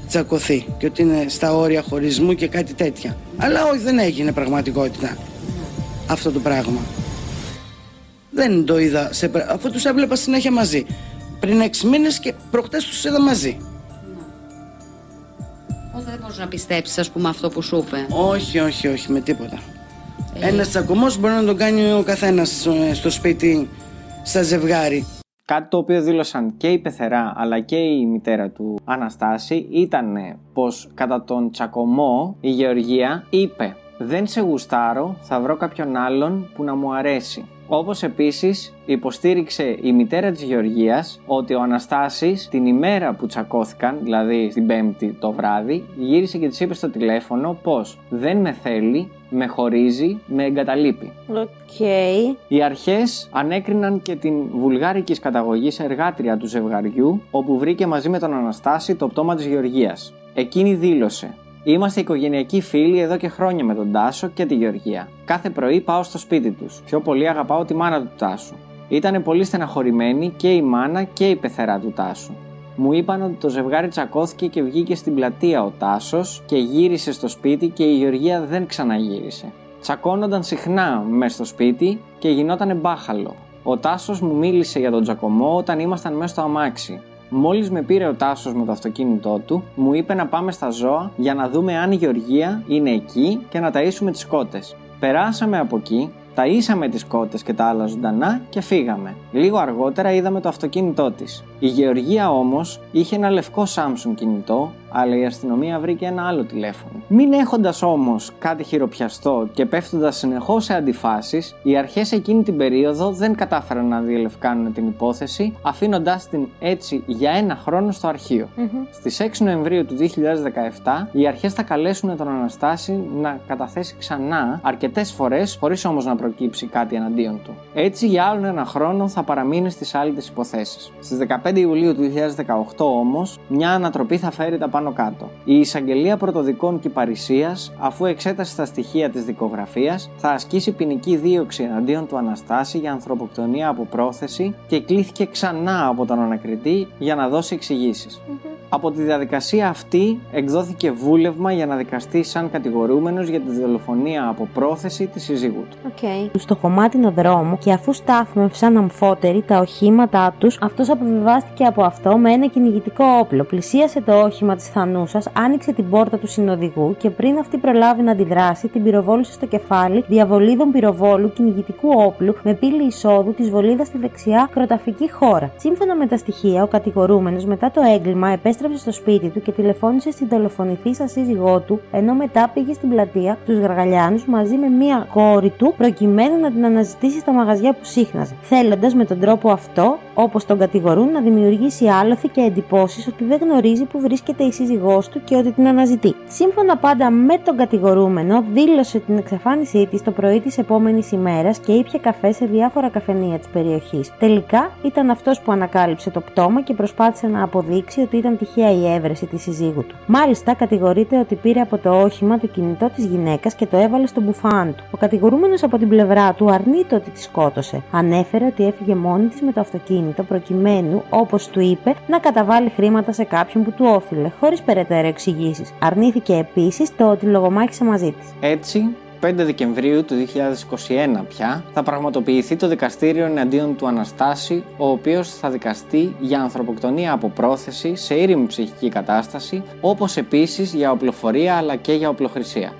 τσακωθεί και ότι είναι στα όρια χωρισμού και κάτι τέτοια. Αλλά όχι δεν έγινε πραγματικότητα αυτό το πράγμα. Δεν το είδα σε, πρα- αφού τους έβλεπα συνέχεια μαζί. Πριν 6 μήνες και προχτές τους είδα μαζί. Οπότε δεν μπορείς να πιστέψεις ας πούμε αυτό που σου είπε; Όχι, όχι, όχι, με τίποτα. Ένας τσακωμός μπορεί να τον κάνει ο καθένας ε, στο σπίτι, στο ζευγάρι. Κάτι το οποίο δήλωσαν και η πεθερά αλλά και η μητέρα του Αναστάση ήταν πως κατά τον τσακωμό η Γεωργία είπε «Δεν σε γουστάρω, θα βρω κάποιον άλλον που να μου αρέσει». Όπως επίσης υποστήριξε η μητέρα της Γεωργίας ότι ο Αναστάσης την ημέρα που τσακώθηκαν, δηλαδή την Πέμπτη το βράδυ, γύρισε και της είπε στο τηλέφωνο πως δεν με θέλει, με χωρίζει, με εγκαταλείπει. Οκ. Οι αρχές ανέκριναν και την βουλγάρικης καταγωγής εργάτρια του ζευγαριού, όπου βρήκε μαζί με τον Αναστάση το πτώμα της Γεωργίας. Εκείνη δήλωσε Είμαστε οικογενειακοί φίλοι εδώ και χρόνια με τον Τάσο και τη Γεωργία. Κάθε πρωί πάω στο σπίτι τους. Πιο πολύ αγαπάω τη μάνα του Τάσου. Ήτανε πολύ στεναχωρημένοι και η μάνα και η πεθερά του Τάσου. Μου είπαν ότι το ζευγάρι τσακώθηκε και βγήκε στην πλατεία ο Τάσος και γύρισε στο σπίτι και η Γεωργία δεν ξαναγύρισε. Τσακώνονταν συχνά μέσα στο σπίτι και γινόταν μπάχαλο. Ο Τάσος μου μίλησε για τον τσακωμό όταν ήμασταν μέσα στο αμάξι. Μόλις με πήρε ο Τάσος με το αυτοκίνητό του, μου είπε να πάμε στα ζώα για να δούμε αν η Γεωργία είναι εκεί και να ταΐσουμε τις κότες. Περάσαμε από εκεί, ταΐσαμε τις κότες και τα άλλα ζωντανά και φύγαμε. Λίγο αργότερα είδαμε το αυτοκίνητό της. Η Γεωργία όμως είχε ένα λευκό Samsung κινητό, αλλά η αστυνομία βρήκε ένα άλλο τηλέφωνο. Μην έχοντας όμως κάτι χειροπιαστό και πέφτοντας συνεχώς σε αντιφάσεις, οι αρχές εκείνη την περίοδο δεν κατάφεραν να διελευκάνουν την υπόθεση, αφήνοντάς την έτσι για ένα χρόνο στο αρχείο. Στις 6 Νοεμβρίου του 2017, οι αρχές θα καλέσουν τον Αναστάση να καταθέσει ξανά αρκετές φορές, χωρίς όμως να προκύψει κάτι εναντίον του. Έτσι, για άλλον ένα χρόνο θα παραμείνει στις άλυτε υποθέσεις. Στις 15 Ιουλίου του 2018 όμως, μια ανατροπή θα φέρει τα πάνω κάτω. Η εισαγγελία πρωτοδικών Κυπαρισία, αφού εξέτασε τα στοιχεία της δικογραφίας, θα ασκήσει ποινική δίωξη εναντίον του Αναστάση για ανθρωποκτονία από πρόθεση και κλήθηκε ξανά από τον ανακριτή για να δώσει εξηγήσεις. Από τη διαδικασία αυτή εκδόθηκε βούλευμα για να δικαστεί σαν κατηγορούμενος για τη δολοφονία από πρόθεση της συζύγου του. Okay. Στο χωμάτινο δρόμο και αφού στάθμευσαν αμφότεροι τα οχήματά τους, αυτός αποβιβάστηκε από αυτό με ένα κυνηγητικό όπλο. Πλησίασε το όχημα της Θανούσας, άνοιξε την πόρτα του συνοδηγού και πριν αυτή προλάβει να αντιδράσει, την πυροβόλησε στο κεφάλι διαβολίδων πυροβόλου κυνηγητικού όπλου με πύλη εισόδου της βολίδας στη δεξιά κροταφική χώρα. Σύμφωνα με τα στοιχεία, ο κατηγορούμενος μετά το έγκλημα επέστρεψε στο σπίτι του και τηλεφώνησε στην δολοφονηθήσα σύζυγό του, ενώ μετά πήγε στην πλατεία τους Γαργαλιάνους μαζί με μία κόρη του προκειμένου να την αναζητήσει στα μαγαζιά που σύχναζε, θέλοντας με τον τρόπο αυτό, όπως τον κατηγορούν, να δημιουργήσει άλοθη και εντυπώσεις ότι δεν γνωρίζει που βρίσκεται η σύζυγός του και ότι την αναζητεί. Σύμφωνα πάντα με τον κατηγορούμενο, δήλωσε την εξαφάνισή της το πρωί της επόμενης ημέρας και ήπια καφέ σε διάφορα καφενεία της περιοχής. Τελικά ήταν αυτός που ανακάλυψε το πτώμα και προσπάθησε να αποδείξει ότι ήταν τυχαία η έβρεση της συζύγου του. Μάλιστα, κατηγορείται ότι πήρε από το όχημα το κινητό της γυναίκας και το έβαλε στο μπουφάν του. Ο κατηγορούμενος από την πλευρά του αρνείται ότι της σκότωσε. Ανέφερε ότι έφυγε μόνη της με το αυτοκίνητο προκειμένου, όπως του είπε, να καταβάλει χρήματα σε κάποιον που του όφιλε, χωρίς περαιτέρω εξηγήσεις. Αρνήθηκε επίσης το ότι λογομάχησε μαζί της. Έτσι, 5 Δεκεμβρίου του 2021 πια θα πραγματοποιηθεί το δικαστήριο εναντίον του Αναστάση, ο οποίος θα δικαστεί για ανθρωποκτονία από πρόθεση σε ήρημη ψυχική κατάσταση, όπως επίσης για οπλοφορία αλλά και για οπλοχρησία.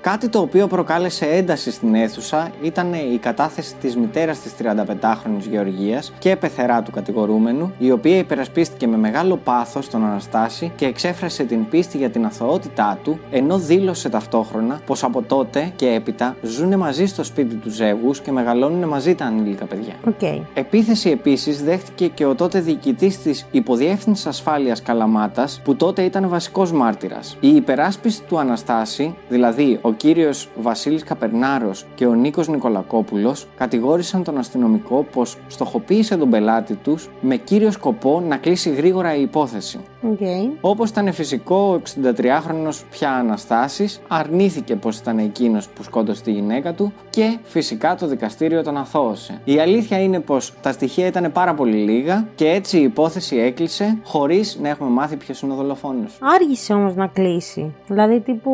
Κάτι το οποίο προκάλεσε ένταση στην αίθουσα ήταν η κατάθεση της μητέρας της 35χρονη Γεωργίας και πεθερά του κατηγορούμενου, η οποία υπερασπίστηκε με μεγάλο πάθος τον Αναστάση και εξέφρασε την πίστη για την αθωότητά του, ενώ δήλωσε ταυτόχρονα πως από τότε και έπειτα ζουν μαζί στο σπίτι τους ζεύγους και μεγαλώνουν μαζί τα ανήλικα παιδιά. Okay. Επίθεση επίσης δέχτηκε και ο τότε διοικητής της Υποδιεύθυνσης Ασφάλειας Καλαμάτας, που τότε ήταν βασικός μάρτυρας. Η υπεράσπιση του Αναστάση, δηλαδή ο κύριος Βασίλης Καπερνάρος και ο Νίκος Νικολακόπουλος, κατηγόρησαν τον αστυνομικό πως στοχοποίησε τον πελάτη τους με κύριο σκοπό να κλείσει γρήγορα η υπόθεση. Okay. Όπως ήταν φυσικό, ο 63χρονο πια Αναστάσης αρνήθηκε πως ήταν εκείνος που σκότωσε τη γυναίκα του και φυσικά το δικαστήριο τον αθώωσε. Η αλήθεια είναι πως τα στοιχεία ήταν πάρα πολύ λίγα και έτσι η υπόθεση έκλεισε χωρίς να έχουμε μάθει ποιος είναι ο δολοφόνος. Άργησε όμως να κλείσει. Δηλαδή τύπου.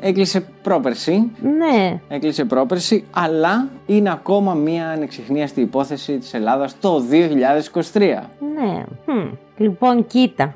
Έκλεισε πρόπερση. Ναι. Έκλεισε πρόπερση, αλλά είναι ακόμα μια ανεξιχνίαστη υπόθεση της Ελλάδας το 2023. Ναι. Hm. Λοιπόν, κοίτα.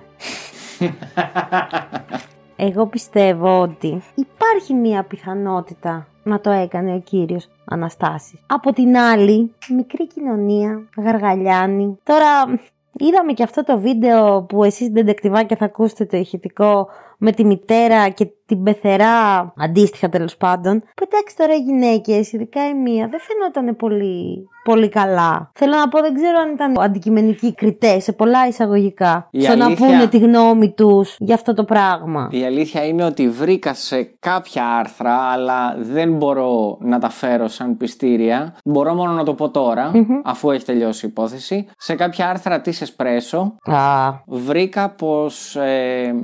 Εγώ πιστεύω ότι υπάρχει μία πιθανότητα να το έκανε ο κύριος Αναστάσης. Από την άλλη, μικρή κοινωνία, γαργαλιάνη. Τώρα, είδαμε και αυτό το βίντεο που εσείς ντεντεκτιβάκια θα ακούσετε το ηχητικό με τη μητέρα και την πεθερά αντίστοιχα τέλος πάντων. Που εντάξει τώρα οι γυναίκες, ειδικά η μία, δεν φαινόταν πολύ, πολύ καλά. Θέλω να πω, δεν ξέρω αν ήταν αντικειμενικοί κριτές σε πολλά εισαγωγικά. Η στο να αλήθεια- πούνε τη γνώμη τους για αυτό το πράγμα. Η αλήθεια είναι ότι βρήκα σε κάποια άρθρα, αλλά δεν μπορώ να τα φέρω σαν πιστήρια. Μπορώ μόνο να το πω τώρα, αφού έχει τελειώσει η υπόθεση. Σε κάποια άρθρα της Εσπρέσο Α, βρήκα πως ε,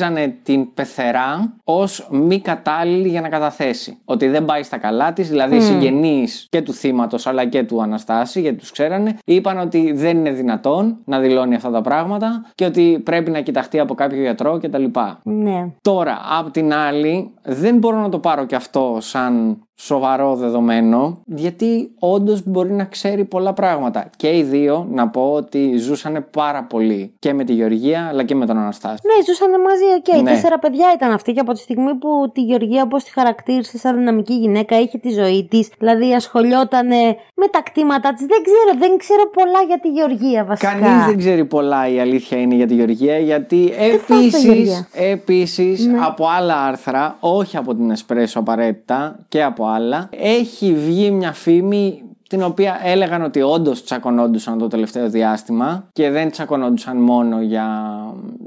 χαρακτηρίζανε την πεθερά ως μη κατάλληλη για να καταθέσει. Ότι δεν πάει στα καλά της, δηλαδή οι συγγενείς και του θύματος αλλά και του Αναστάση, γιατί τους ξέρανε, είπαν ότι δεν είναι δυνατόν να δηλώνει αυτά τα πράγματα και ότι πρέπει να κοιταχτεί από κάποιο γιατρό κτλ. ναι. Τώρα, απ' την άλλη, δεν μπορώ να το πάρω και αυτό σαν σοβαρό δεδομένο, γιατί όντως μπορεί να ξέρει πολλά πράγματα. Και οι δύο, να πω ότι ζούσαν πάρα πολύ και με τη Γεωργία αλλά και με τον Αναστάση. Ναι, ζούσαν μαζί, οκ. Ναι. Τέσσερα παιδιά ήταν αυτοί και από τη στιγμή που τη Γεωργία, όπως τη χαρακτήρισε σαν δυναμική γυναίκα, είχε τη ζωή της, δηλαδή ασχολιόταν με τα κτήματά της. Δεν ξέρω, δεν ξέρω πολλά για τη Γεωργία βασικά. Κανείς δεν ξέρει πολλά η αλήθεια είναι για τη Γεωργία, γιατί φας το επίσης Γεωργία; επίσης, Ναι. από άλλα άρθρα, όχι από την Εσπρέσο απαραίτητα και από άλλα, έχει βγει μια φήμη την οποία έλεγαν ότι όντως τσακωνόντουσαν το τελευταίο διάστημα και δεν τσακωνόντουσαν μόνο για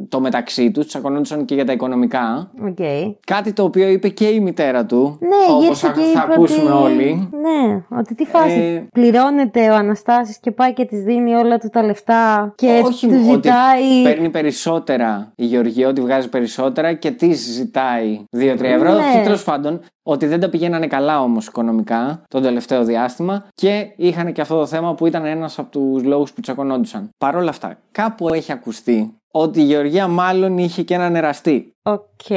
το μεταξύ τους, τσακωνόντουσαν και για τα οικονομικά. Οκ. Κάτι το οποίο είπε και η μητέρα του, Ναι, όπως γύρισε θα, και θα είπε ακούσουμε ότι... όλοι. Ναι, ότι τι φάση. Ε, Πληρώνεται ο Αναστάσης και πάει και της δίνει όλα του τα λεφτά και Όχι τους ότι ζητάει. παίρνει περισσότερα η Γεωργία, ότι βγάζει περισσότερα και της ζητάει 2-3 ευρώ. Ναι. Αυτό τέλος πάντων. Ότι δεν τα πηγαίνανε καλά όμως οικονομικά τον τελευταίο διάστημα και είχαν και αυτό το θέμα που ήταν ένας από τους λόγους που τσακωνόντουσαν. Παρ' όλα αυτά, κάπου έχει ακουστεί ότι η Γεωργία μάλλον είχε και έναν εραστή. Οκ.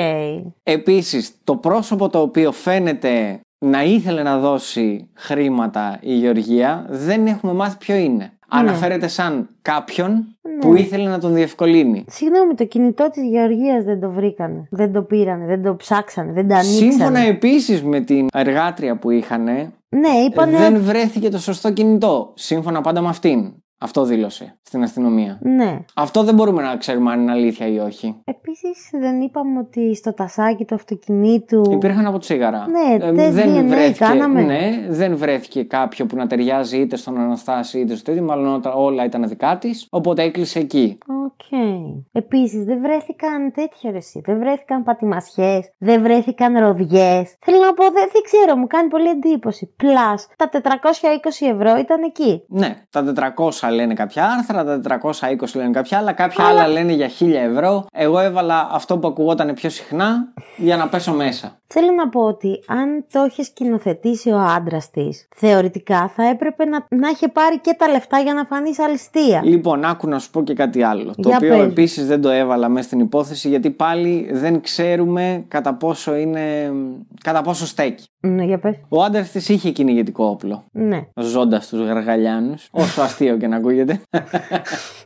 Επίσης, το πρόσωπο το οποίο φαίνεται να ήθελε να δώσει χρήματα η Γεωργία, δεν έχουμε μάθει ποιο είναι. Αναφέρεται σαν κάποιον που ήθελε να τον διευκολύνει. Συγγνώμη, το κινητό της Γεωργίας δεν το βρήκανε. Δεν το πήρανε, δεν το ψάξανε, δεν το ανοίξανε. Σύμφωνα επίσης με την εργάτρια που είχαν, Ναι, είπανε. δεν βρέθηκε το σωστό κινητό. Σύμφωνα πάντα με αυτήν. Αυτό δήλωσε στην αστυνομία. Ναι. Αυτό δεν μπορούμε να ξέρουμε αν είναι αλήθεια ή όχι. Επίσης, δεν είπαμε ότι στο τασάκι του αυτοκινήτου. Υπήρχαν αποτσίγαρα. Ναι, τεστ DNA κάναμε. ναι, δεν βρέθηκε κάποιο που να ταιριάζει είτε στον Αναστάση είτε στο τέτοιο. Μάλλον όταν όλα ήταν δικά της. Οπότε έκλεισε εκεί. Οκ. Επίσης, δεν βρέθηκαν τέτοια ρεσί. Δεν βρέθηκαν πατημασιές. Δεν βρέθηκαν ροδιές. Θέλω να πω, δεν, δεν ξέρω, μου κάνει πολύ εντύπωση. Plus, τα 420 ευρώ ήταν εκεί. Ναι, τα 400 λένε κάποια άρθρα, τα 420 λένε κάποια άλλα, κάποια άλλα λένε για 1000 ευρώ. Εγώ έβαλα αυτό που ακουγόταν πιο συχνά για να πέσω μέσα. Θέλω να πω ότι αν το είχες σκηνοθετήσει ο άντρας της, θεωρητικά θα έπρεπε να, να είχε πάρει και τα λεφτά για να φανείς αληστία. Λοιπόν, άκου να σου πω και κάτι άλλο. Το Για οποίο πες μου. επίσης δεν το έβαλα μέσα στην υπόθεση γιατί πάλι δεν ξέρουμε κατά πόσο είναι. κατά πόσο στέκει. Ναι, για πες. Ο άντρας της είχε κυνηγετικό όπλο. Ναι. Ζώντας τους γαργαλιάνους. Όσο αστείο και να ακούγεται.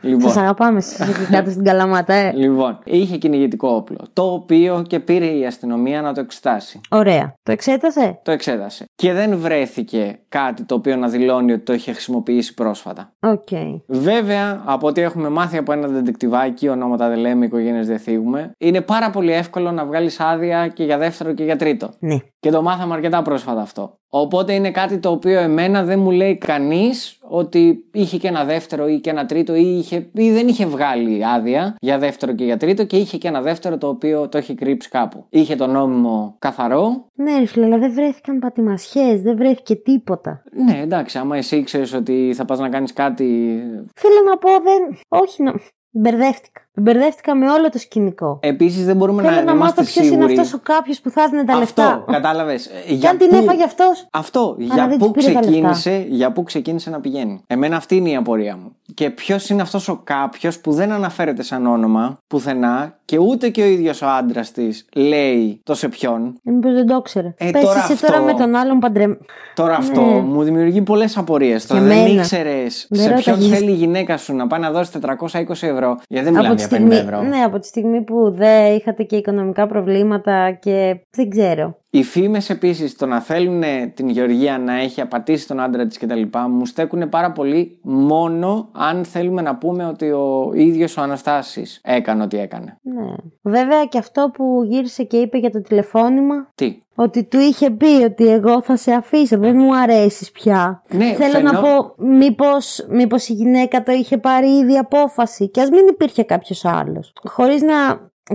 λοιπόν. Σα αγαπάμε εσείς εκεί κάτω στην Καλαμάτα, ε. Λοιπόν, είχε κυνηγετικό όπλο. Το οποίο και πήρε η αστυνομία να το εξετάσει. Ωραία. Το εξέτασε; Το εξέτασε. Και δεν βρέθηκε κάτι το οποίο να δηλώνει ότι το είχε χρησιμοποιήσει πρόσφατα. Οκ. Βέβαια, από ό,τι έχουμε μάθει από ένα δεντεκτιβάκι, ονόματα δεν λέμε, οικογένειες δεν θίγουμε, είναι πάρα πολύ εύκολο να βγάλεις άδεια και για δεύτερο και για τρίτο. Ναι. Και το μάθαμε αρκετά πρόσφατα αυτό. Οπότε είναι κάτι το οποίο εμένα δεν μου λέει κανείς ότι είχε και ένα δεύτερο ή και ένα τρίτο ή, είχε, ή δεν είχε βγάλει άδεια για δεύτερο και για τρίτο και είχε και ένα δεύτερο το οποίο το έχει κρύψει κάπου. Είχε το νόμιμο καθαρό. Ναι, ρε φίλε, αλλά δεν βρέθηκαν πατημασιές, δεν βρέθηκε τίποτα. Ναι, εντάξει, άμα εσύ ξέρεις ότι θα πας να κάνεις κάτι. Θέλω να πω, δεν. Όχι, να. Μπερδεύτηκα. Μπερδεύτηκα με όλο το σκηνικό. Επίσης δεν μπορούμε Θέλω να, να, να είμαστε μάθω ποιος είναι σίγουροι. αυτός ο κάποιος που θα έδινε τα Αυτό, λεφτά. κατάλαβες. Και αν την έφαγε αυτός. Αυτό, Αλλά για δεν πού, της πήρε τα ξεκίνησε, για πού ξεκίνησε να πηγαίνει. Εμένα αυτή είναι η απορία μου. Και ποιος είναι αυτός ο κάποιος που δεν αναφέρεται σαν όνομα πουθενά και ούτε και ο ίδιος ο άντρας της λέει το σε ποιον. Μήπως δεν το ήξερε. Ε, Πες τώρα εσύ αυτό- τώρα με τον άλλον παντρε. Τώρα αυτό Ναι. μου δημιουργεί πολλές απορίες. Τώρα Και δεν εμένα. ήξερες Δεν σε ποιον ρώταγες. θέλει η γυναίκα σου να πάει να δώσει 420 ευρώ. Γιατί δεν μιλάμε Από τη, για 50 στιγμή, ευρώ. ναι, από τη στιγμή που δεν είχατε και οικονομικά προβλήματα και δεν ξέρω. Οι φήμες επίσης το να θέλουν την Γεωργία να έχει απατήσει τον άντρα της κτλ. μου στέκουν πάρα πολύ μόνο αν θέλουμε να πούμε ότι ο ίδιος ο Αναστάσης έκανε ό,τι έκανε. Ναι. Βέβαια και αυτό που γύρισε και είπε για το τηλεφώνημα. Τι; Ότι του είχε πει ότι εγώ θα σε αφήσω, δεν μου αρέσεις πια. Ναι, Θέλω να φαινό- πω, μήπως, μήπως η γυναίκα το είχε πάρει ήδη απόφαση και ας μην υπήρχε κάποιος άλλος. Χωρίς να...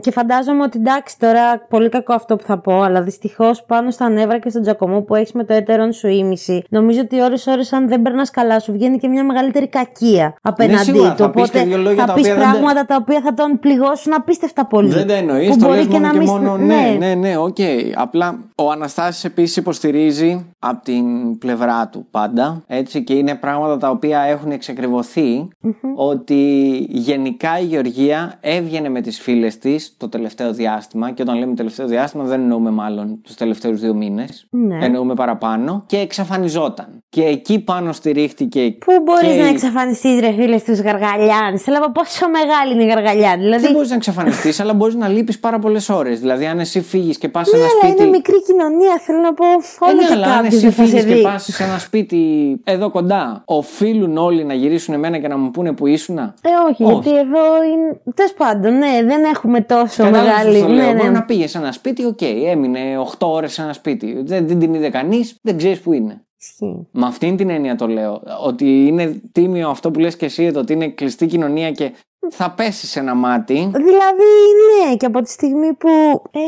Και φαντάζομαι ότι εντάξει τώρα, πολύ κακό αυτό που θα πω, αλλά δυστυχώς πάνω στα νεύρα και στον τζακωμό που έχεις με το έτερον σου ήμιση, νομίζω ότι ώρε-ώρε, αν δεν περνάς καλά, σου βγαίνει και μια μεγαλύτερη κακία απέναντί Ναι, σίγουρα, του. θα πεις και δύο λόγια θα τα πεις οποία δεν τα- πράγματα τα οποία θα τον πληγώσουν απίστευτα πολύ. Δεν τα εννοείς, Που το μπορεί λες μόνο και μη- μόνο. Ναι, ναι, ναι, οκ. Απλά ο Αναστάσης επίσης υποστηρίζει από την πλευρά του πάντα, έτσι, και είναι πράγματα τα οποία έχουν εξακριβωθεί, ότι γενικά η Γεωργία έβγαινε με τις φίλες της το τελευταίο διάστημα. Και όταν λέμε τελευταίο διάστημα, δεν εννοούμε μάλλον τους τελευταίους δύο μήνες. Ναι. Εννοούμε παραπάνω. Και εξαφανιζόταν. Και εκεί πάνω στηρίχτηκε. Πού μπορείς και να η- εξαφανιστείς, ρε φίλε, στους Γαργαλιάνους. Θέλω να πω πόσο μεγάλη είναι η Γαργαλιάν. Δηλαδή. Δεν μπορείς να εξαφανιστείς, αλλά μπορείς να λείπεις πάρα πολλές ώρες. Δηλαδή, αν εσύ φύγεις και πας σε Ναι, ένα αλλά σπίτι. είναι μικρή κοινωνία. Θέλω να πω. Ε, Όλο ναι, και αλλά αν κάποιος εσύ δεν θα σε φύγεις και δει. πας σε ένα σπίτι εδώ κοντά, οφείλουν όλοι να γυρίσουν εμένα και να μου πούνε που ήσουν. Ε, όχι, Όχι. γιατί εδώ είναι. Τέλος πάντων, ναι, δεν έχουμε τόσο Κατάλαβες μεγάλη. πώς το λέω. Ναι, Μπορεί ναι. να πήγες σε ένα σπίτι, οκ, έμεινε 8 ώρες σε ένα σπίτι. Δεν, δεν την είδε κανείς, δεν ξέρεις που είναι. Ισχύει. Με αυτήν την έννοια το λέω. Ότι είναι τίμιο αυτό που λες και εσύ, το ότι είναι κλειστή κοινωνία και θα πέσεις σε ένα μάτι. Δηλαδή, ναι, και από τη στιγμή που. Ε,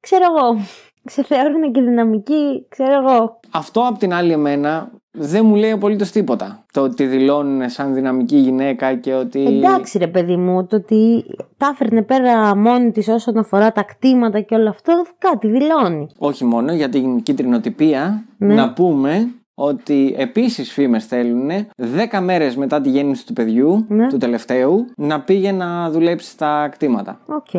ξέρω εγώ. Σε θεωρούν και δυναμική, ξέρω εγώ. Αυτό απ' την άλλη εμένα δεν μου λέει απολύτως τίποτα. Το ότι δηλώνουν σαν δυναμική γυναίκα και ότι. Εντάξει, ρε παιδί μου, το ότι τα έφερνε πέρα μόνη της όσον αφορά τα κτήματα και όλο αυτό, κάτι δηλώνει. Όχι μόνο για την κυτρινοτυπία, Ναι. να πούμε ότι επίσης φήμες θέλουν 10 μέρες μετά τη γέννηση του παιδιού, Ναι. του τελευταίου, να πήγε να δουλέψει στα κτήματα. Οκ.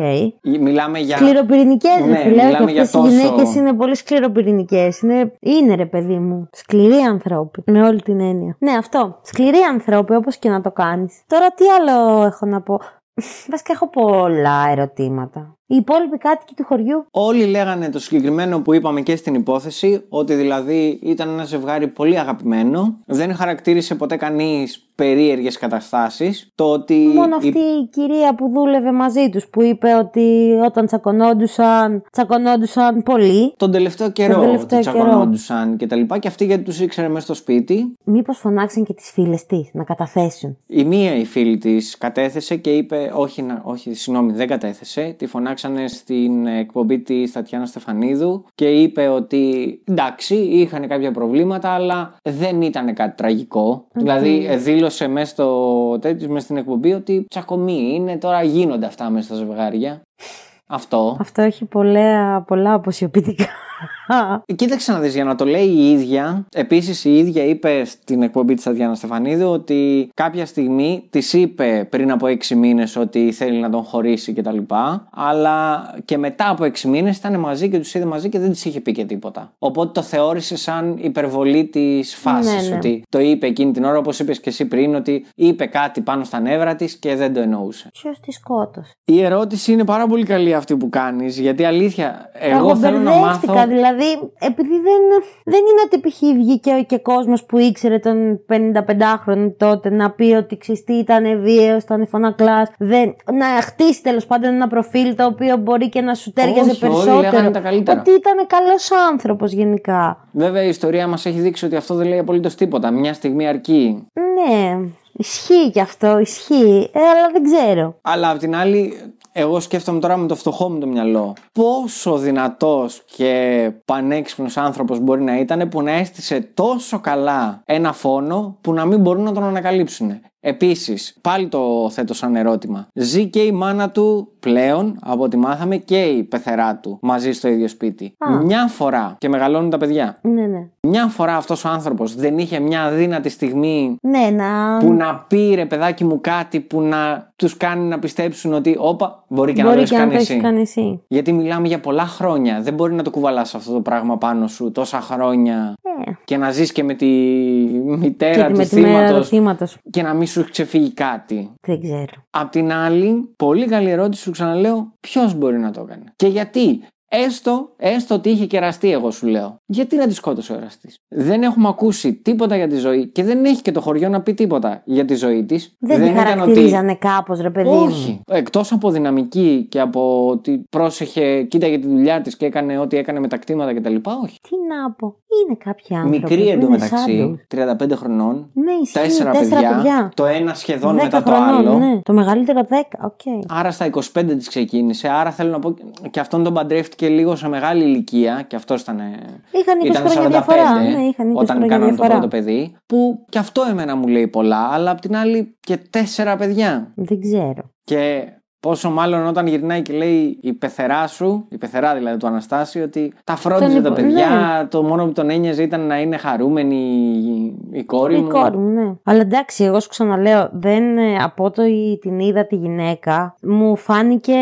Μιλάμε για... Σκληροπυρηνικές, Ναι, ρε φίλε. μιλάμε Και για αυτές οι τόσο- γυναίκες είναι πολύ σκληροπυρηνικές. Είναι, είναι, ρε παιδί μου. Σκληροί ανθρώποι. Με όλη την έννοια. Ναι, αυτό. Σκληροί ανθρώποι, όπως και να το κάνεις. Τώρα, τι άλλο έχω να πω; Βασικά, έχω πολλά ερωτήματα. Οι υπόλοιποι κάτοικοι του χωριού. Όλοι λέγανε το συγκεκριμένο που είπαμε και στην υπόθεση, ότι δηλαδή ήταν ένα ζευγάρι πολύ αγαπημένο, δεν χαρακτήρισε ποτέ κανείς περίεργες καταστάσεις, το ότι... Μόνο η- αυτή η κυρία που δούλευε μαζί τους, που είπε ότι όταν τσακωνόντουσαν, τσακωνόντουσαν πολύ. Τον τελευταίο καιρό Τον τελευταίο ότι καιρό. τσακωνόντουσαν και τα λοιπά και αυτή γιατί τους ήξερε μέσα στο σπίτι Μήπως φωνάξαν και τις φίλες της να καταθέσουν. Η μία η φίλη της κατέθεσε και είπε: Όχι, να, όχι συγγνώμη, δεν κατέθεσε. Τη φωνάξανε στην εκπομπή της Τατιάνα Στεφανίδου και είπε ότι εντάξει, είχαν κάποια προβλήματα, αλλά δεν ήταν κάτι τραγικό. Δηλαδή, ε, δήλωσε μέσα στο τέτοιο, μέσα στην εκπομπή ότι τσακωμοί είναι, τώρα γίνονται αυτά μέσα στα ζευγάρια. Αυτό. Αυτό έχει πολλά, πολλά αποσιοποιητικά. Κοίταξε να δεις, για να το λέει η ίδια. Επίσης η ίδια είπε στην εκπομπή της Τατιάνα Στεφανίδου ότι κάποια στιγμή της είπε πριν από 6 μήνες ότι θέλει να τον χωρίσει κτλ. Αλλά και μετά από 6 μήνες ήταν μαζί και τους είδε μαζί και δεν της είχε πει και τίποτα. Οπότε το θεώρησε σαν υπερβολή της φάσης. Ναι, ναι. Ότι το είπε εκείνη την ώρα όπως είπες και εσύ πριν ότι είπε κάτι πάνω στα νεύρα της και δεν το εννοούσε. Ποιος τη σκότωσε; Η ερώτηση είναι πάρα πολύ καλή αυτή που κάνεις γιατί αλήθεια εγώ, Εγώ θέλω να μπερδεύτηκα, μάθω... δηλαδή, επειδή δεν, δεν είναι ότι π.χ. βγήκε και κόσμος που ήξερε τον 55χρονο τότε να πει ότι ξυστή ήταν βίαιος, ήταν φωνακλάς, δεν, να χτίσει τέλος πάντων ένα προφίλ το οποίο μπορεί και να σου τέριαζε Όχι, όλοι περισσότερο. λέγανε τα καλύτερα. Ότι ήταν καλός άνθρωπος γενικά. Βέβαια η ιστορία μας έχει δείξει ότι αυτό δεν λέει απολύτως τίποτα. Μια στιγμή αρκεί. Ναι, ισχύει κι αυτό, ισχύει, ε, αλλά δεν ξέρω. Αλλά απ' την άλλη, εγώ σκέφτομαι τώρα με το φτωχό μου το μυαλό. Πόσο δυνατός και πανέξυπνος άνθρωπος μπορεί να ήταν που να έστησε τόσο καλά ένα φόνο που να μην μπορούν να τον ανακαλύψουν. Επίσης, πάλι το θέτω σαν ερώτημα. Ζει και η μάνα του πλέον, από ό,τι μάθαμε, και η πεθερά του μαζί στο ίδιο σπίτι. Α. Μια φορά και μεγαλώνουν τα παιδιά. Ναι, ναι. Μια φορά αυτός ο άνθρωπος δεν είχε μια αδύνατη στιγμή Ναι, να. που να πει ρε παιδάκι μου κάτι που να τους κάνει να πιστέψουν ότι όπα μπορεί και να το μπορεί έχεις και να κάνει το έχεις εσύ. κάνει εσύ. Γιατί μιλάμε για πολλά χρόνια. Δεν μπορεί να το κουβαλάς αυτό το πράγμα πάνω σου τόσα χρόνια Ε, και να ζεις και με τη μητέρα και του με της μέρα του θύματος θύματος. και να μην σου ξεφύγει κάτι. Δεν ξέρω. Απ' την άλλη, πολύ καλή ερώτηση σου ξαναλέω, ποιος μπορεί να το έκανε. Και γιατί; Έστω, έστω ότι είχε κεραστεί, εγώ σου λέω. Γιατί να τη σκότωσε ο εραστής; Δεν έχουμε ακούσει τίποτα για τη ζωή και δεν έχει και το χωριό να πει τίποτα για τη ζωή της. Δεν, τη χαρακτηρίζανε κάπως ρε παιδί μου. Όχι. Εκτός από δυναμική και από ότι πρόσεχε, κοίταγε τη δουλειά της και έκανε ό,τι έκανε με τα κτήματα κτλ. Όχι. Τι να πω. Είναι κάποιοι άνθρωποι. Μικρή που είναι εντωμεταξύ, σαν 35 χρονών. Ναι, ισχύει. Τέσσερα, Τέσσερα παιδιά, Το ένα σχεδόν 10 μετά το χρονών, άλλο. Ναι. Το μεγαλύτερο 10. Οκ. Άρα στα 25 της ξεκίνησε. Άρα θέλω να πω και αυτόν τον παντρεύτηκε λίγο σε μεγάλη ηλικία. Και αυτός ήταν. Είχαν 20 ήταν χρόνια 45 διαφορά. Ναι, είχαν 20 όταν χρόνια κάνανε το διαφορά. πρώτο παιδί. Που και αυτό εμένα μου λέει πολλά. Αλλά απ' την άλλη και τέσσερα παιδιά. Δεν ξέρω. Και Πόσο μάλλον όταν γυρνάει και λέει η πεθερά σου, η πεθερά δηλαδή του Αναστάση, ότι τα φρόντιζε Τον τα υπο- παιδιά, ναι. το μόνο που τον ένοιαζε ήταν να είναι χαρούμενη η- η κόρη Η μου. κόρη μου, ναι. Αλλά εντάξει, εγώ σου ξαναλέω, δεν, ε, από ό,τι την είδα τη γυναίκα, μου φάνηκε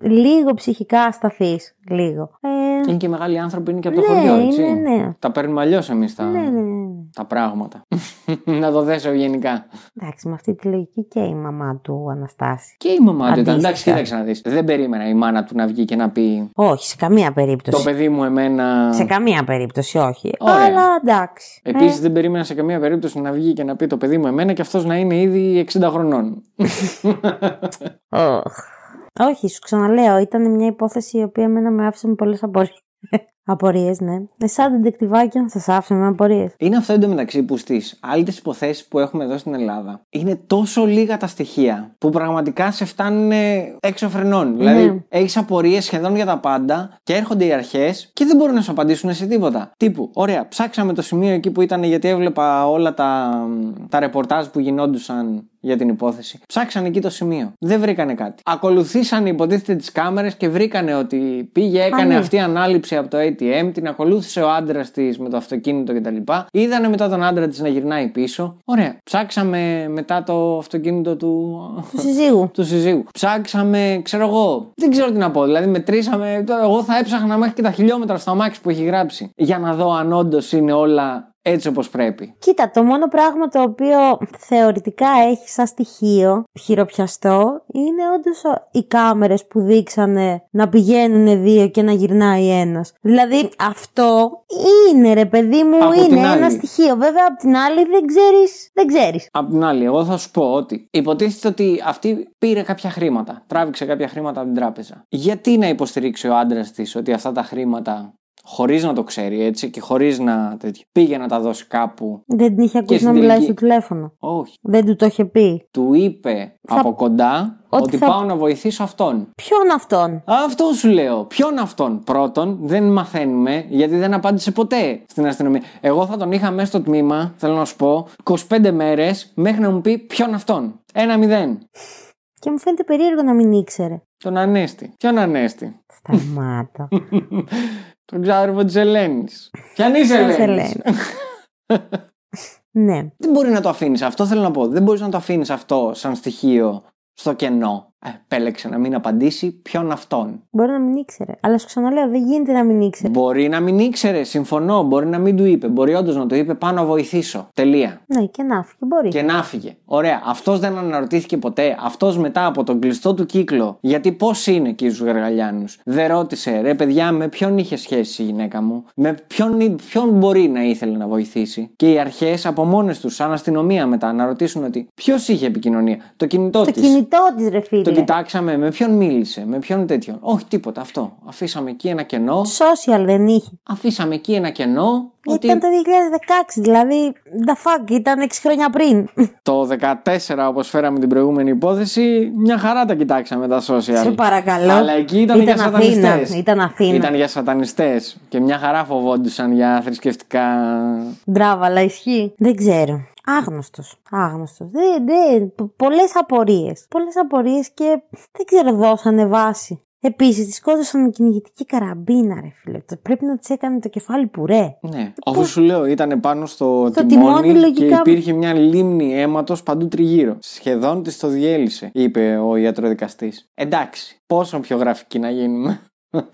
λίγο ψυχικά ασταθής. Λίγο. Ε, Είναι και μεγάλοι άνθρωποι, είναι και από το ναι, χωριό, έτσι. είναι, ναι. Τα παίρνουμε αλλιώς εμείς τα, Ναι, ναι, ναι, ναι. τα πράγματα. να το δέσω ευγενικά. Εντάξει, με αυτή τη λογική και η μαμά του Αναστάση. Και η μαμά του ήταν. Αντίστοιχα. Εντάξει, κοίταξε να δεις. Δεν περίμενα η μάνα του να βγει και να πει Όχι, σε καμία περίπτωση. Το παιδί μου εμένα. Σε καμία περίπτωση, όχι. Ωραία. Αλλά εντάξει. Επίσης Ε, δεν περίμενα σε καμία περίπτωση να βγει και να πει το παιδί μου εμένα και αυτός να είναι ήδη 60 χρονών. οχ. Όχι, σου ξαναλέω, ήταν μια υπόθεση η οποία εμένα με άφησε με πολλές απορίες. απορίες, ναι. Εσά, ντεκτιβάκια, σα άφησε με απορίες. Είναι αυτό εντωμεταξύ που στις άλλες υποθέσεις που έχουμε εδώ στην Ελλάδα είναι τόσο λίγα τα στοιχεία που πραγματικά σε φτάνουν έξω φρενών. Ναι. Δηλαδή έχεις απορίες σχεδόν για τα πάντα και έρχονται οι αρχές και δεν μπορούν να σου απαντήσουν σε τίποτα. Τύπου, ωραία, ψάξαμε το σημείο εκεί που ήταν γιατί έβλεπα όλα τα, τα ρεπορτάζ που γινόντουσαν για την υπόθεση. Ψάξαν εκεί το σημείο. Δεν βρήκανε κάτι. Ακολουθήσαν υποτίθεται τις κάμερες και βρήκανε ότι πήγε, έκανε ναι. αυτή ανάληψη από το ATM, την ακολούθησε ο άντρας της με το αυτοκίνητο κτλ. Είδανε μετά τον άντρα της να γυρνάει πίσω. Ωραία. Ψάξαμε μετά το αυτοκίνητο του. Του συζύγου. του συζύγου. Ψάξαμε, ξέρω εγώ. Δεν ξέρω τι να πω. Δηλαδή, μετρήσαμε. τώρα Εγώ θα έψαχνα μέχρι και τα χιλιόμετρα στο αμάξι που έχει γράψει. Για να δω αν όντως είναι όλα έτσι όπως πρέπει. Κοίτα, το μόνο πράγμα το οποίο θεωρητικά έχει σαν στοιχείο χειροπιαστό είναι όντως οι κάμερες που δείξανε να πηγαίνουν δύο και να γυρνάει ένας. Δηλαδή αυτό είναι ρε παιδί μου, Από την είναι ένα άλλη. στοιχείο. Βέβαια απ' την άλλη δεν ξέρεις, δεν ξέρεις. Απ' την άλλη, εγώ θα σου πω ότι υποτίθεται ότι αυτή πήρε κάποια χρήματα. Τράβηξε κάποια χρήματα από την τράπεζα. Γιατί να υποστηρίξει ο άντρας της ότι αυτά τα χρήματα, χωρίς να το ξέρει έτσι και χωρίς να τέτοιο, πήγε να τα δώσει κάπου. Δεν την είχε ακούσει στην να μιλάει τελική- στο τηλέφωνο. Όχι. Δεν του το είχε πει. Του είπε Θα- από κοντά ότι ότι, θα- πάω να βοηθήσω αυτόν. Ποιον αυτόν; Αυτό σου λέω. Ποιον αυτόν; Πρώτον, δεν μαθαίνουμε γιατί δεν απάντησε ποτέ στην αστυνομία. Εγώ θα τον είχα μέσα στο τμήμα, θέλω να σου πω, 25 μέρες μέχρι να μου πει ποιον αυτόν. Ένα μηδέν. Και μου φαίνεται περίεργο να μην ήξερε. Τον Ανέστη. Ποιον Ανέστη; Σταμάτα. Τον ξάδερφο τη Ελένη. Ποιαν είσαι, Ποιος Ελένης. Ελένη; ναι. Δεν μπορεί να το αφήνεις αυτό, θέλω να πω. Δεν μπορείς να το αφήνεις αυτό σαν στοιχείο στο κενό. Ε, επέλεξε να μην απαντήσει ποιον αυτόν. Μπορεί να μην ήξερε. Αλλά σου ξαναλέω, δεν γίνεται να μην ήξερε. Μπορεί να μην ήξερε, συμφωνώ. Μπορεί να μην του είπε. Μπορεί όντως να του είπε πάω να βοηθήσω. Τελεία. Ναι, και να φύγει, μπορεί. Και να φύγε. Ωραία. Αυτός δεν αναρωτήθηκε ποτέ. Αυτός μετά από τον κλειστό του κύκλο. Γιατί πώς είναι εκεί στους Γαργαλιάνου. Δεν ρώτησε, ρε παιδιά, με ποιον είχε σχέση η γυναίκα μου; Με ποιον, ποιον μπορεί να ήθελε να βοηθήσει; Και οι αρχές από μόνες τους, σαν αστυνομία μετά, να ρωτήσουν ότι ποιος είχε επικοινωνία; Το κινητό Το της. κινητό της, ρε φίλε. Το κοιτάξαμε, με ποιον μίλησε, με ποιον τέτοιον. Όχι τίποτα αυτό. Αφήσαμε εκεί ένα κενό. Social δεν είχε. Αφήσαμε εκεί ένα κενό. Ότι Ήταν το 2016, δηλαδή. The fuck, ήταν 6 χρόνια πριν. το 14, όπως φέραμε την προηγούμενη υπόθεση, μια χαρά τα κοιτάξαμε τα social. Σε παρακαλώ. Αλλά εκεί ήταν, για Αθήνα. σατανιστές. Ήταν Αθήνα. Ήταν για σατανιστές και μια χαρά φοβόντουσαν για θρησκευτικά. Μπράβο, αλλά ισχύει. Δεν ξέρω. Άγνωστος. Άγνωστος. Δεν, δεν. Πολλές απορίες. Πολλές απορίες και δεν ξέρω, δώσανε βάση. Επίσης, τη σκότωσαν με κυνηγητική καραμπίνα, ρε φίλε. Το- Πρέπει να τη έκανε το κεφάλι πουρέ. Ναι, αφού σου λέω ήταν πάνω στο, Στο τιμόνι, τιμόνι, λογικά. και υπήρχε μια λίμνη αίματος παντού τριγύρω. Σχεδόν της το διέλυσε, είπε ο ιατροδικαστής. Εντάξει, πόσο πιο γραφική να γίνουμε.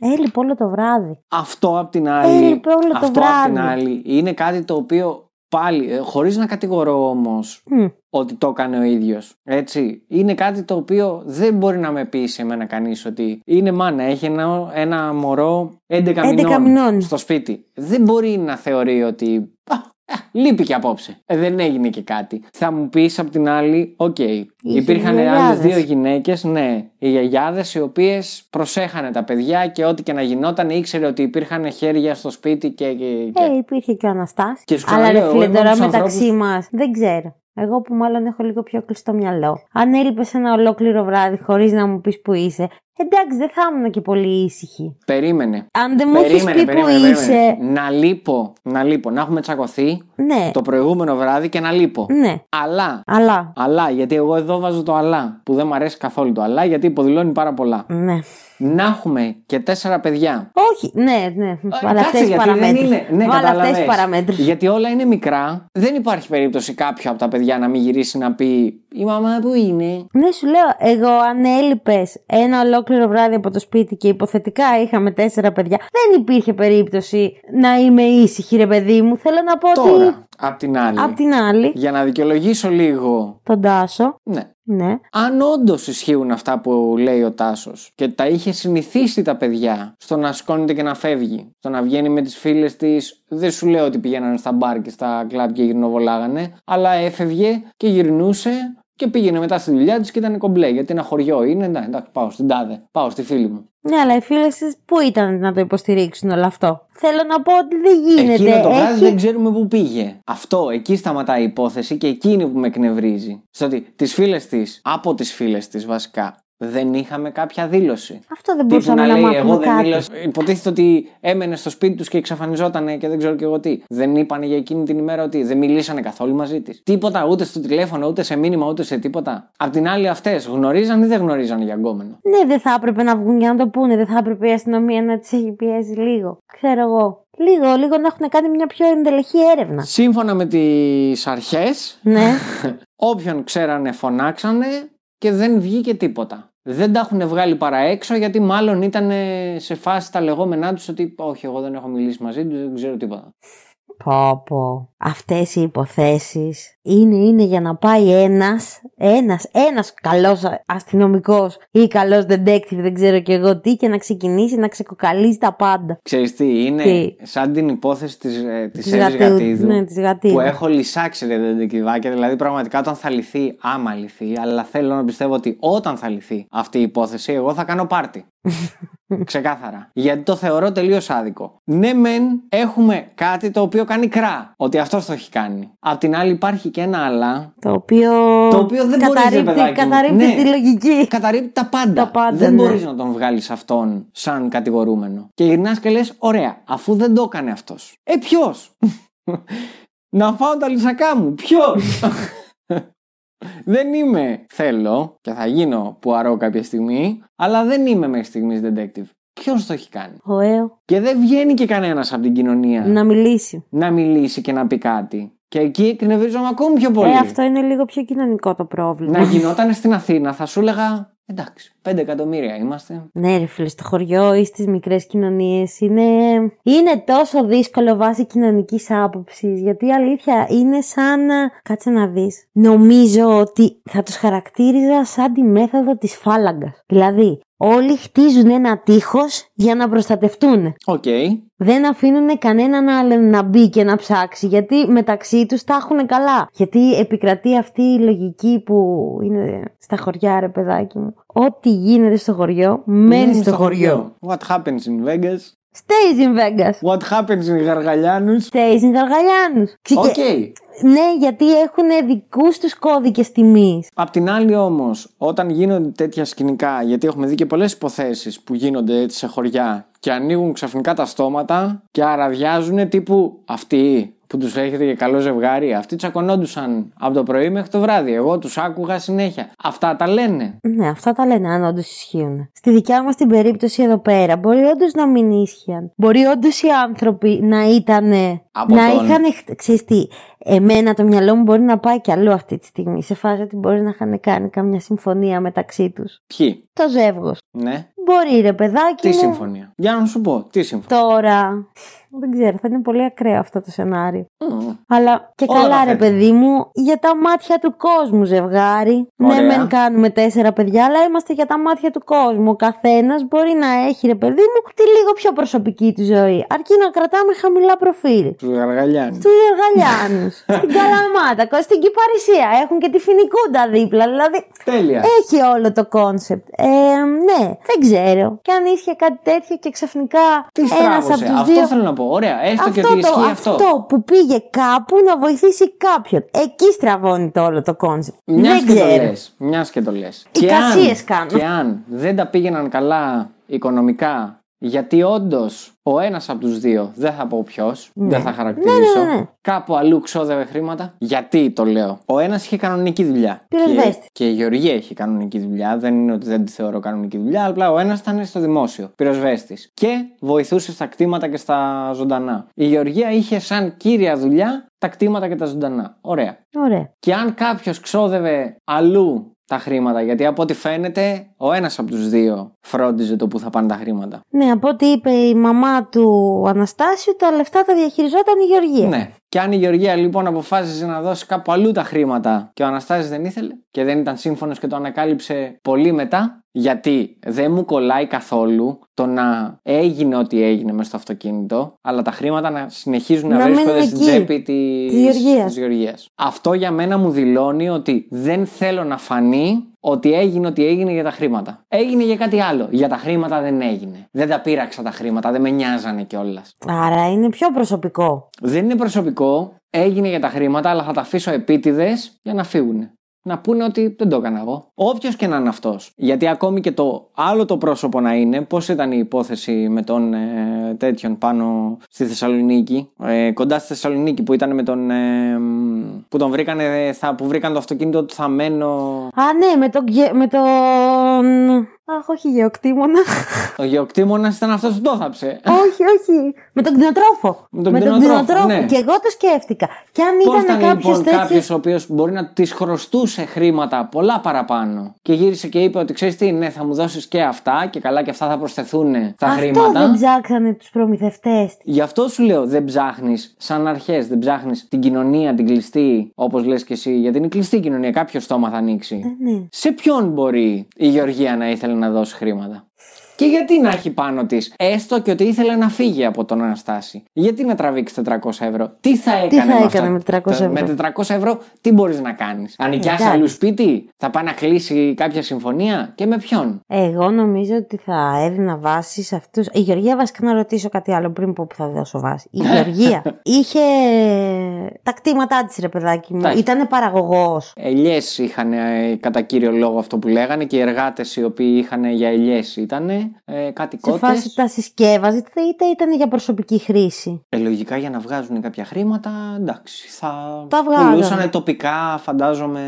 Έλειπε όλο το βράδυ. Αυτό απ' την άλλη, Έλειπε όλο το αυτό απ' την βράδυ. άλλη είναι κάτι το οποίο πάλι, ε, χωρίς να κατηγορώ όμως Μμ. ότι το έκανε ο ίδιος, έτσι, είναι κάτι το οποίο δεν μπορεί να με πει σε μένα κανείς ότι είναι μάνα, έχει ένα, ένα μωρό 11, 11 μηνών. στο σπίτι. Δεν μπορεί να θεωρεί ότι «Α, ε, λείπει και απόψε. Ε, δεν έγινε και κάτι. Θα μου πεις απ' την άλλη, οκ, υπήρχαν γιαγιάδες. άλλες δύο γυναίκες, ναι, οι γιαγιάδες οι οποίες προσέχανε τα παιδιά και ό,τι και να γινόταν ήξερε ότι υπήρχαν χέρια στο σπίτι και... και, και... Ε, υπήρχε και ο Αναστάσης. Και σου Αλλά ξαναλέω, ρε εγώ φίλε, είμαι τώρα από τους μεταξύ ανθρώπους- μας δεν ξέρω. Εγώ που μάλλον έχω λίγο πιο κλειστό μυαλό. Αν έλειπες ένα ολόκληρο βράδυ χωρίς να μου πεις που είσαι, εντάξει, δεν θα ήμουν και πολύ ήσυχη. Περίμενε. Αν δεν μου έχεις πει που είσαι. Να λείπω, να λείπω, να έχουμε τσακωθεί Ναι, το προηγούμενο βράδυ και να λείπω. ναι. Αλλά, Αλλά. αλλά, γιατί εγώ εδώ βάζω το αλλά, που δεν μου αρέσει καθόλου το αλλά, γιατί υποδηλώνει πάρα πολλά. Ναι. Να έχουμε και τέσσερα παιδιά. Όχι, ναι, ναι. Βάλε Κάτσε, αυτές τι γιατί δεν παραμέτρους. είναι- Ναι, Βάλε αυτές κατάλαβες. τι παραμέτρους. Γιατί όλα είναι μικρά. Δεν υπάρχει περίπτωση κάποιο από τα παιδιά να μην γυρίσει να πει Η μαμά που είναι. Ναι, σου λέω, εγώ αν έλειπες ένα ολόκληρο βράδυ από το σπίτι και υποθετικά είχαμε τέσσερα παιδιά, δεν υπήρχε περίπτωση να είμαι ήσυχη, ρε παιδί μου. Θέλω να πω ότι. Τώρα, απ' την άλλη. Απ' την άλλη, Για να δικαιολογήσω λίγο. τον Τάσο, Ναι. Ναι. Αν όντως ισχύουν αυτά που λέει ο Τάσος και τα είχε συνηθίσει τα παιδιά στο να σηκώνεται και να φεύγει, στο να βγαίνει με τις φίλες της, δεν σου λέω ότι πηγαίνανε στα μπαρ και στα κλαμπ και γυρνοβολάγανε, αλλά έφευγε και γυρνούσε και πήγαινε μετά στη δουλειά της και ήταν κομπλέ. Γιατί ένα χωριό είναι, εντάξει, εντάξει, πάω στην τάδε, πάω στη φίλη μου. Ναι, αλλά οι φίλες της πού ήταν να το υποστηρίξουν όλο αυτό; Θέλω να πω ότι δεν γίνεται. Εκείνο το βράδυ Έχει- δεν ξέρουμε πού πήγε. Αυτό, εκεί σταματάει η υπόθεση και εκείνη που με εκνευρίζει. Στο ότι τις φίλες της, από τις φίλες της βασικά, δεν είχαμε κάποια δήλωση. Αυτό δεν Τύπου μπορούσαμε να να, λέει, μάθουμε εγώ δεν κάτι. μίλησα. Υποτίθεται ότι έμενε στο σπίτι τους και εξαφανιζόταν και δεν ξέρω και εγώ τι. Δεν είπανε για εκείνη την ημέρα ότι δεν μιλήσανε καθόλου μαζί της. Τίποτα, ούτε στο τηλέφωνο, ούτε σε μήνυμα, ούτε σε τίποτα. Απ' την άλλη, αυτές γνωρίζαν ή δεν γνωρίζαν για γκόμενο; Ναι, δεν θα έπρεπε να βγουν για να το πούνε. Δεν θα έπρεπε η αστυνομία να τις έχει πιέσει λίγο. Ξέρω εγώ. Λίγο, λίγο να έχουν κάνει μια πιο εντελεχή έρευνα. Σύμφωνα με τις αρχές, Ναι. όποιον ξέρανε φωνάξανε και δεν βγήκε τίποτα. Δεν τα έχουν βγάλει παρά έξω γιατί μάλλον ήταν σε φάση τα λεγόμενά τους ότι όχι, εγώ δεν έχω μιλήσει μαζί τους, δεν ξέρω τίποτα. Πω πω. Αυτές οι υποθέσεις είναι, είναι για να πάει ένας, ένας, ένας καλός αστυνομικός ή καλός detective, δεν ξέρω και εγώ τι, και να ξεκινήσει να ξεκοκαλίζει τα πάντα. Ξέρεις τι, είναι Τι; σαν την υπόθεση της, ε, της Της Εύης Γατίδου. Γατίδου, Ναι, της Γατίδου. που έχω λυσάξει ρε δεντεκιβάκια, δηλαδή πραγματικά όταν θα λυθεί, άμα λυθεί, αλλά θέλω να πιστεύω ότι όταν θα λυθεί αυτή η υπόθεση, εγώ θα κάνω πάρτι. Ξεκάθαρα. Γιατί το θεωρώ τελείως άδικο. Ναι, μεν έχουμε κάτι το οποίο κάνει κρά. Ότι αυτό το έχει κάνει. Απ' την άλλη, υπάρχει και ένα αλλά. Το οποίο, Το οποίο δεν μπορείς, ρε καταρρύπτει, παιδάκι μου. καταρρύπτει Ναι. τη λογική. Καταρρύπτει τα πάντα. Τα πάντα, δεν ναι. μπορείς να τον βγάλεις αυτόν σαν κατηγορούμενο. Και γυρνάς και λες: Ωραία, αφού δεν το έκανε αυτός. Ε, ποιος; να φάω τα λυσακά μου. Ποιος; Δεν είμαι. Θέλω και θα γίνω πουαρό κάποια στιγμή, αλλά δεν είμαι μέχρι στιγμής detective. Ποιο το έχει κάνει; Ο ΑΕΟ Και δεν βγαίνει και κανένας από την κοινωνία να μιλήσει. να μιλήσει και να πει κάτι. Και εκεί εκνευρίζομαι ακόμη πιο πολύ. Ε, αυτό είναι λίγο πιο κοινωνικό το πρόβλημα. Να γινόταν στην Αθήνα, θα σου έλεγα εντάξει, 5 εκατομμύρια είμαστε. Ναι, ρε φίλε, στο χωριό ή στις μικρές κοινωνίες είναι... είναι τόσο δύσκολο βάσει κοινωνικής άποψης. Γιατί η αλήθεια είναι σαν. να- Κάτσε να δεις. Νομίζω ότι θα τους χαρακτήριζα σαν τη μέθοδο της φάλαγγας. Δηλαδή, όλοι χτίζουν ένα τείχος για να προστατευτούν. Οκ. Δεν αφήνουν κανέναν άλλον να μπει και να ψάξει γιατί μεταξύ τους τα έχουν καλά. Γιατί επικρατεί αυτή η λογική που είναι στα χωριά ρε παιδάκι μου. Ό,τι γίνεται στο χωριό μένει Ναι, στο χωριό. What happens in Vegas? Stays in Vegas. What happens in Γαργαλιάνους; Stays in Γαργαλιάνους. Οκ. Και- Ναι, γιατί έχουν δικούς τους κώδικες τιμής. Απ' την άλλη όμως, όταν γίνονται τέτοια σκηνικά, γιατί έχουμε δει και πολλές υποθέσεις που γίνονται έτσι σε χωριά και ανοίγουν ξαφνικά τα στόματα και αραδιάζουν τύπου αυτοί που τους έχετε και καλό ζευγάρι, αυτοί τσακωνόντουσαν από το πρωί μέχρι το βράδυ. Εγώ τους άκουγα συνέχεια. Αυτά τα λένε. Ναι, αυτά τα λένε αν όντως ισχύουν. Στη δικιά μας την περίπτωση εδώ πέρα, μπορεί όντως να μην ίσχυαν. Μπορεί όντως οι άνθρωποι να ήταν. Από να τον- είχαν. Ξέρεις τι, εμένα το μυαλό μου μπορεί να πάει κι αλλού αυτή τη στιγμή. Σε φάση ότι μπορεί να είχαν κάνει καμιά συμφωνία μεταξύ τους. Ποιοι; Το ζεύγος. Ναι. Μπορεί ρε παιδάκι Τι μου. συμφωνία. Για να σου πω, τι συμφωνία. Τώρα. Δεν ξέρω, θα είναι πολύ ακραίο αυτό το σενάριο. Μμμ. Αλλά και Όλα καλά, τα ρε θέτω. παιδί μου, για τα μάτια του κόσμου ζευγάρι. Ωραία. Ναι, μεν κάνουμε τέσσερα παιδιά, αλλά είμαστε για τα μάτια του κόσμου. Ο καθένας μπορεί να έχει, ρε παιδί μου, τη λίγο πιο προσωπική του ζωή. Αρκεί να κρατάμε χαμηλά προφίλ. Του Γαργαλιάνους. Του Γαργαλιάνους, στην Καλαμάτα, κο- στην Κυπαρισσία. Έχουν και τη Φοινικούντα δίπλα. Δηλαδή Τέλεια. έχει όλο το κόνσεπτ. Ε, ναι, δεν ξέρω. Και αν ίσχυε κάτι τέτοιο και ξαφνικά Τι ένας από στράβωσε. τους Αυτό δύο. θέλω να πω. Ωραία, έστω και Αυτό, ότι το, ισχύει αυτό. αυτό που πήγε κάπου να βοηθήσει κάποιον. Εκεί στραβώνει το όλο το κόνσεπτ. Μιας Δεν και το ξέρω. λες. Μιας και το λες. Εικασίες κάνω. Και αν δεν τα πήγαιναν καλά οικονομικά, γιατί όντως ο ένας από τους δύο, δεν θα πω ποιος, δεν θα χαρακτηρίσω, Ναι, ναι, ναι. κάπου αλλού ξόδευε χρήματα. Γιατί το λέω. Ο ένας είχε κανονική δουλειά. Και, Πυροσβέστη. και η Γεωργία έχει κανονική δουλειά. Δεν είναι ότι δεν τη θεωρώ κανονική δουλειά, απλά ο ένας ήταν στο δημόσιο. Πυροσβέστης. Και βοηθούσε στα κτήματα και στα ζωντανά. Η Γεωργία είχε σαν κύρια δουλειά τα κτήματα και τα ζωντανά. Ωραία. Ωραία. Και αν κάποιος ξόδευε αλλού τα χρήματα, γιατί από ό,τι φαίνεται ο ένας από τους δύο φρόντιζε το που θα πάνε τα χρήματα. Ναι, από ό,τι είπε η μαμά του Αναστάσιου, τα λεφτά τα διαχειριζόταν η Γεωργία. Ναι. Και αν η Γεωργία λοιπόν αποφάσιζε να δώσει κάπου αλλού τα χρήματα και ο Αναστάσης δεν ήθελε και δεν ήταν σύμφωνος και το ανακάλυψε πολύ μετά, γιατί δεν μου κολλάει καθόλου το να έγινε ό,τι έγινε μέσα στο αυτοκίνητο, αλλά τα χρήματα να συνεχίζουν να, Να βρίσκονται μείνουν στην εκεί, τσέπη της, της Γεωργίας. της Γεωργίας. Αυτό για μένα μου δηλώνει ότι δεν θέλω να φανεί ότι έγινε ό,τι έγινε για τα χρήματα. Έγινε για κάτι άλλο. Για τα χρήματα δεν έγινε. Δεν τα πείραξα τα χρήματα, δεν με νοιάζανε κιόλας. Άρα είναι πιο προσωπικό. Δεν είναι προσωπικό, έγινε για τα χρήματα, αλλά θα τα αφήσω επίτηδες για να φύγουν. Να πούνε ότι δεν το έκανα εγώ. Όποιος και να είναι αυτός. Γιατί ακόμη και το άλλο το πρόσωπο να είναι, πώς ήταν η υπόθεση με τον ε, τέτοιον πάνω στη Θεσσαλονίκη, ε, κοντά στη Θεσσαλονίκη που ήταν με τον. ε, μ, που τον βρήκανε, θα, που βρήκαν το αυτοκίνητο του θαμένο. Α, ναι, με τον. γε- Με τον... Αχ, όχι γεωκτήμονα. Ο γεωκτήμονας ήταν αυτός που το θάψε. όχι, όχι. Με τον κτηνοτρόφο. Με τον κτηνοτρόφο, ναι. Και εγώ το σκέφτηκα. Και αν Πώς ήταν ήταν κάποιο λοιπόν κάποιος τέτοιο. ο οποίος μπορεί να της χρωστούσε χρήματα πολλά παραπάνω και γύρισε και είπε ότι ξέρεις τι, ναι, θα μου δώσεις και αυτά και καλά και αυτά θα προσθεθούν στα Αυτό χρήματα. δεν ψάξανε τους προμηθευτές. Γι' αυτό σου λέω, δεν ψάχνεις σαν αρχές, δεν ψάχνεις την κοινωνία, την κλειστή, όπως λες και εσύ, γιατί είναι κλειστή η κοινωνία. Κάποιο στόμα θα ανοίξει. ναι. Σε ποιον μπορεί η Γεωργία να ήθελε να δώσει χρήματα. Και γιατί να έχει πάνω της, έστω και ότι ήθελε να φύγει από τον Αναστάση. Γιατί να τραβήξει 400 ευρώ; Τι θα έκανε, θα με, έκανε αυτά- με 400 ευρώ; Με 400 ευρώ, τι μπορείς να κάνεις; Αν νοικιάσει Εντάξει. αλλού σπίτι, θα πάει να κλείσει κάποια συμφωνία; Και με ποιον; Εγώ νομίζω ότι θα έδινα βάση σε αυτούς. Η Γεωργία, βασικά να ρωτήσω κάτι άλλο πριν πω που θα δώσω βάση. Η Γεωργία είχε τα κτήματά της, ρε παιδάκι μου. Τα έχει. Ήταν παραγωγός. Ελιές είχαν ε, κατά κύριο λόγο αυτό που λέγανε και οι εργάτες οι οποίοι είχαν για ελιές ήταν ε, κάτι Σε κότε. φάση τα συσκεύαζε, είτε ήταν για προσωπική χρήση. Ε, λογικά για να βγάζουν κάποια χρήματα, εντάξει. Θα Τα βγάζανε. πουλούσαν τοπικά, φαντάζομαι.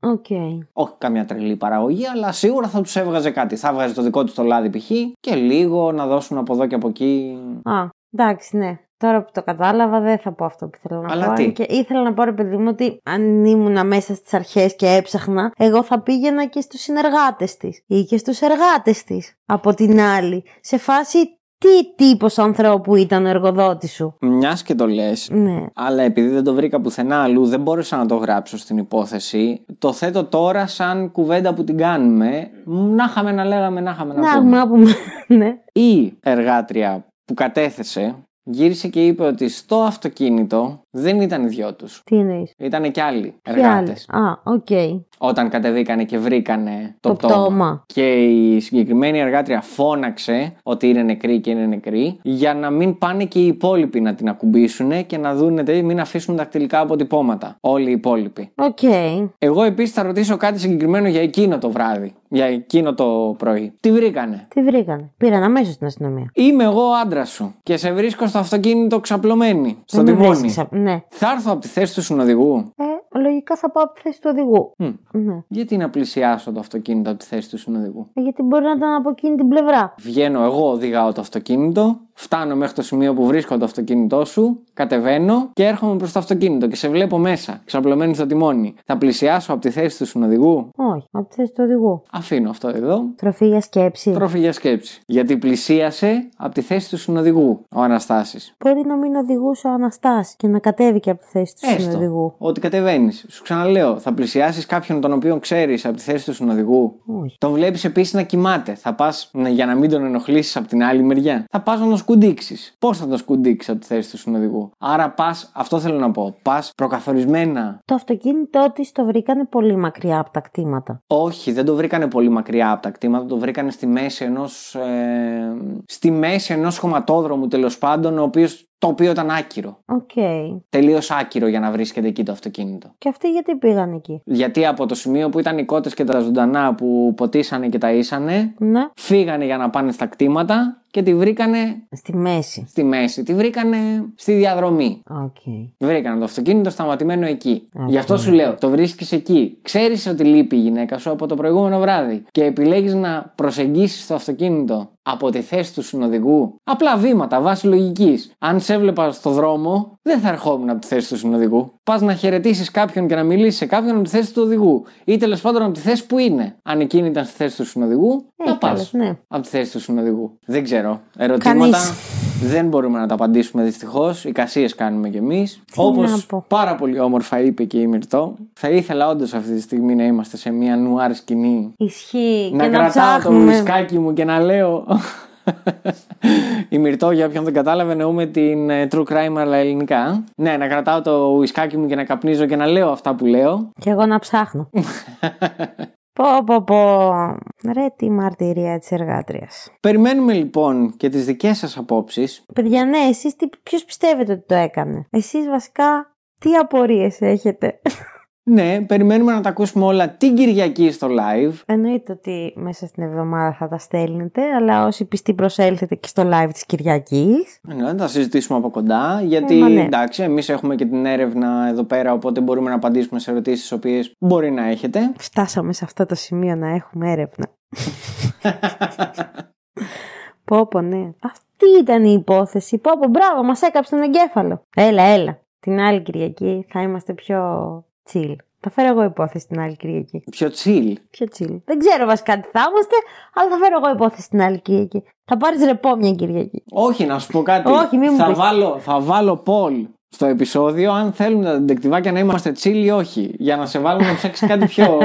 Οκ. Όχι καμιά τρελή παραγωγή, αλλά σίγουρα θα τους έβγαζε κάτι. Θα έβγαζε το δικό του το λάδι π.χ. και λίγο να δώσουν από εδώ και από εκεί. Α, εντάξει, ναι. Τώρα που το κατάλαβα, δεν θα πω αυτό που ήθελα να Αλλά πω. τι; αν Και ήθελα να πω, ρε παιδί μου, ότι αν ήμουν μέσα στις αρχές και έψαχνα, εγώ θα πήγαινα και στους συνεργάτες της ή και στους εργάτες της. Από την άλλη, σε φάση τι τύπος ανθρώπου ήταν ο εργοδότης σου; Μιας και το λες. Ναι. Αλλά επειδή δεν το βρήκα πουθενά αλλού, δεν μπόρεσα να το γράψω στην υπόθεση. Το θέτω τώρα σαν κουβέντα που την κάνουμε. Να είχαμε να λέγαμε, να είχαμε να, Να πούμε. να πούμε. ναι. Η εργάτρια που κατέθεσε γύρισε και είπε ότι στο αυτοκίνητο δεν ήταν οι δυο τους. Τι εννοείς; Ήταν και άλλοι Ποιοι εργάτες. άλλοι; Α, οκ. Όταν κατεβήκανε και βρήκανε το, Το πτώμα. πτώμα. Και η συγκεκριμένη εργάτρια φώναξε ότι είναι νεκρή και είναι νεκρή για να μην πάνε και οι υπόλοιποι να την ακουμπήσουν και να δουν, δηλαδή μην αφήσουν δακτυλικά αποτυπώματα. Όλοι οι υπόλοιποι. Οκ. Εγώ επίσης θα ρωτήσω κάτι συγκεκριμένο για εκείνο το βράδυ. Για εκείνο το πρωί. Τι βρήκανε; Τι βρήκανε; Πήραν αμέσως στην αστυνομία. Είμαι εγώ ο άντρας σου και σε βρίσκω στο αυτοκίνητο ξαπλωμένη. Στο Δεν με τιμόνι. Βρίσκεις απ- Ναι. Θα έρθω από τη θέση του συνοδηγού. Ε, λογικά θα πάω από τη θέση του οδηγού. Μμ. Ναι. Γιατί να πλησιάσω το αυτοκίνητο από τη θέση του συνοδηγού; Ε, Γιατί μπορεί να ήταν από εκείνη την πλευρά. Βγαίνω εγώ, οδηγάω το αυτοκίνητο, φτάνω μέχρι το σημείο που βρίσκω το αυτοκίνητό σου, κατεβαίνω και έρχομαι προς το αυτοκίνητο και σε βλέπω μέσα, ξαπλωμένη στο τιμόνι. Θα πλησιάσω από τη θέση του συνοδηγού; Όχι, από τη θέση του οδηγού. Αφήνω αυτό εδώ. Τροφή για σκέψη. Τρόφι για σκέψη. Γιατί πλησίασε από τη θέση του συνοδηγού ο Αναστάσης. Μπορεί να μην οδηγούσε ο Αναστάσης και να κατέβηκε από τη θέση του συνοδηγού. Ότι κατεβαίνει πηγαίνει. Σου ξαναλέω, θα πλησιάσεις κάποιον τον οποίο ξέρεις από τη θέση του συνοδηγού. Όχι. Τον βλέπεις επίσης να κοιμάται. Θα πας για να μην τον ενοχλήσεις από την άλλη μεριά. Θα πας να τον σκουντίξει. Πώς θα τον σκουντίξει από τη θέση του συνοδηγού; Άρα πας, αυτό θέλω να πω, πας προκαθορισμένα. Το αυτοκίνητό της το βρήκανε πολύ μακριά από τα κτήματα. Όχι, δεν το βρήκανε πολύ μακριά από τα κτήματα. Το βρήκανε στη μέση ενός. Ε, στη μέση ενός χωματόδρομου τέλος πάντων, ο οποίος, το οποίο ήταν άκυρο. Οκ. Τελείως άκυρο για να βρίσκεται εκεί το αυτοκίνητο. Και αυτοί γιατί πήγαν εκεί; Γιατί από το σημείο που ήταν οι κότες και τα ζωντανά που ποτίσανε και ταΐσανε, Ναι. φύγανε για να πάνε στα κτήματα και τη βρήκανε Στη μέση. στη μέση. Τη βρήκανε στη διαδρομή. Οκ. Βρήκανε το αυτοκίνητο σταματημένο εκεί. Οκ. Γι' αυτό σου λέω, το βρίσκεις εκεί. Ξέρεις ότι λείπει η γυναίκα σου από το προηγούμενο βράδυ και επιλέγεις να προσεγγίσεις το αυτοκίνητο από τη θέση του συνοδηγού. Απλά βήματα, βάσει λογικής. Αν σε έβλεπα στο δρόμο, δεν θα ερχόμουν από τη θέση του συνοδηγού. Πας να χαιρετήσεις κάποιον και να μιλήσεις σε κάποιον από τη θέση του οδηγού. Ή τέλος πάντων από τη θέση που είναι. Αν εκείνη ήταν στη θέση του συνοδηγού, Έχει θα πας άλλες, ναι. από τη θέση του συνοδηγού. Δεν ξέρω. Ερωτήματα Κανείς. δεν μπορούμε να τα απαντήσουμε δυστυχώς. Εικασίε κάνουμε κι εμείς. Τι Όπως να πω. πάρα πολύ όμορφα είπε και η Μυρτό, θα ήθελα όντως αυτή τη στιγμή να είμαστε σε μια νουάρ σκηνή. Ισχύει. Να και να κρατάω το ψάχνουμε. ουισκάκι μου και να λέω. Η Μυρτό, για όποιον δεν κατάλαβε, εννοούμε την ε, true crime αλλά ελληνικά. Ναι, να κρατάω το ουισκάκι μου και να καπνίζω και να λέω αυτά που λέω. Και εγώ να ψάχνω. πω πω πω. Ρε τι μαρτυρία της εργάτριας. Περιμένουμε λοιπόν και τις δικές σας απόψεις. Παιδιά, ναι, εσείς τι, ποιος πιστεύετε ότι το έκανε; Εσείς βασικά τι απορίες έχετε; Ναι, περιμένουμε να τα ακούσουμε όλα την Κυριακή στο live. Εννοείται ότι μέσα στην εβδομάδα θα τα στέλνετε, αλλά όσοι πιστοί προσέλθετε και στο live της Κυριακής. Ναι, θα τα συζητήσουμε από κοντά. Γιατί Ε, μα ναι. εντάξει, εμείς έχουμε και την έρευνα εδώ πέρα, οπότε μπορούμε να απαντήσουμε σε ερωτήσεις τις οποίες μπορεί να έχετε. Φτάσαμε σε αυτό το σημείο να έχουμε έρευνα. πω πω, ναι. Αυτή ήταν η υπόθεση. Πω πω, μπράβο, μας έκαψε τον εγκέφαλο. Έλα, έλα. Την άλλη Κυριακή θα είμαστε πιο chill. Θα φέρω εγώ υπόθεση την άλλη Κυριακή. Πιο chill. Πιο chill. Δεν ξέρω βασικά τι θα είμαστε, αλλά θα φέρω εγώ υπόθεση την άλλη Κυριακή. Θα πάρεις ρεπό μια Κυριακή. Όχι, να σου πω κάτι. Όχι, μην μου θα, πεις. βάλω, θα βάλω poll στο επεισόδιο αν θέλουν τα ντεκτιβάκια να είμαστε chill ή όχι. Για να σε βάλουμε να ψάξεις κάτι πιο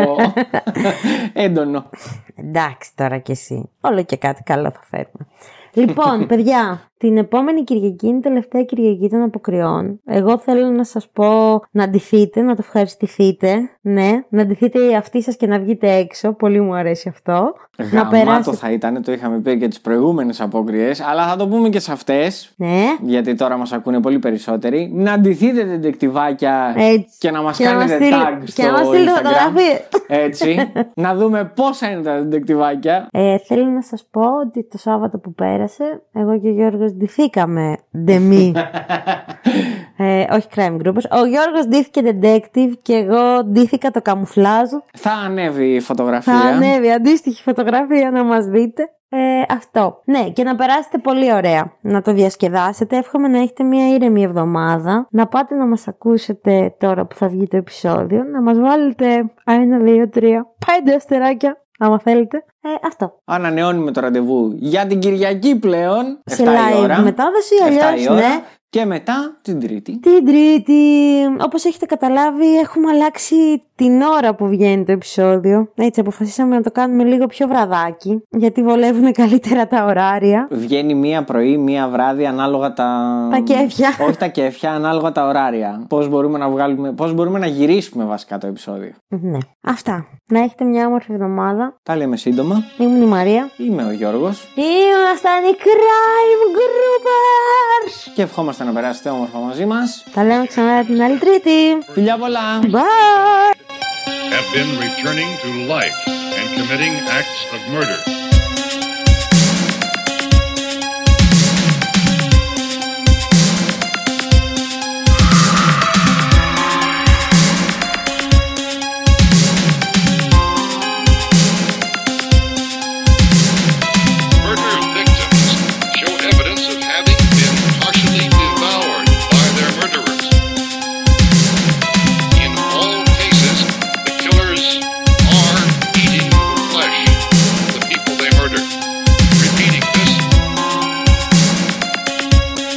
έντονο. Εντάξει τώρα κι εσύ. Όλο και κάτι καλό θα φέρουμε. Λοιπόν, παιδιά, την επόμενη Κυριακή είναι η τελευταία Κυριακή των αποκριών. Εγώ θέλω να σας πω να ντυθείτε, να το ευχαριστηθείτε. Ναι, να ντυθείτε οι αυτοί σας και να βγείτε έξω. Πολύ μου αρέσει αυτό. να Γαμάτο θα ήταν, το είχαμε πει και τις προηγούμενες απόκριε, αλλά θα το πούμε και σε αυτές. Ναι, Γιατί τώρα μας ακούνε πολύ περισσότεροι. Να ντυθείτε τεντεκτιβάκια Έτσι. και να μας Και να μας κάνετε στείλ- tag και στο να μας στείλετε Instagram. φωτογραφίες. Έτσι. να δούμε πόσα είναι τα τεντεκτιβάκια. Ε, θέλω να σας πω ότι το Σάββατο που πέρασε, εγώ και ο Γιώργος ντυθήκαμε ντεμή. ε, όχι crime groupers. Ο Γιώργος ντύθηκε detective και εγώ ντύθηκα το καμουφλάζ. Θα ανέβει η Θα φωτογραφία. ανέβει αντίστοιχη φωτογραφία να μας δείτε. Ε, αυτό. Ναι, και να περάσετε πολύ ωραία. Να το διασκεδάσετε. Εύχομαι να έχετε μια ήρεμη εβδομάδα. Να πάτε να μας ακούσετε τώρα που θα βγει το επεισόδιο. Να μας βάλετε ένα, δύο, τρία, πέντε αστεράκια. Άμα θέλετε. Ε, αυτό. Ανανεώνουμε το ραντεβού για την Κυριακή πλέον. Σε 7 η live ώρα. μετάδοση, 7 αλλιώς, η ώρα. ναι. Και μετά την Τρίτη. Την Τρίτη, όπως έχετε καταλάβει, έχουμε αλλάξει την ώρα που βγαίνει το επεισόδιο. Έτσι, αποφασίσαμε να το κάνουμε λίγο πιο βραδάκι, γιατί βολεύουν καλύτερα τα ωράρια. Βγαίνει μία πρωί, μία βράδυ, ανάλογα τα. Τα κέφια. Όχι τα κέφια, ανάλογα τα ωράρια. Πώς μπορούμε να βγάλουμε, πώς μπορούμε να γυρίσουμε βασικά το επεισόδιο. Ναι. Αυτά. Να έχετε μια όμορφη εβδομάδα. Τα λέμε σύντομα. Ήμουν η Μαρία. Είμαι ο Γιώργος Ήμασταν οι Crime Groupers! και ευχόμαστε να περάσετε όμορφα μαζί μας. Τα λέμε ξανά την άλλη Τρίτη. Φιλιά πολλά! Bye! have been returning to life and committing acts of murder.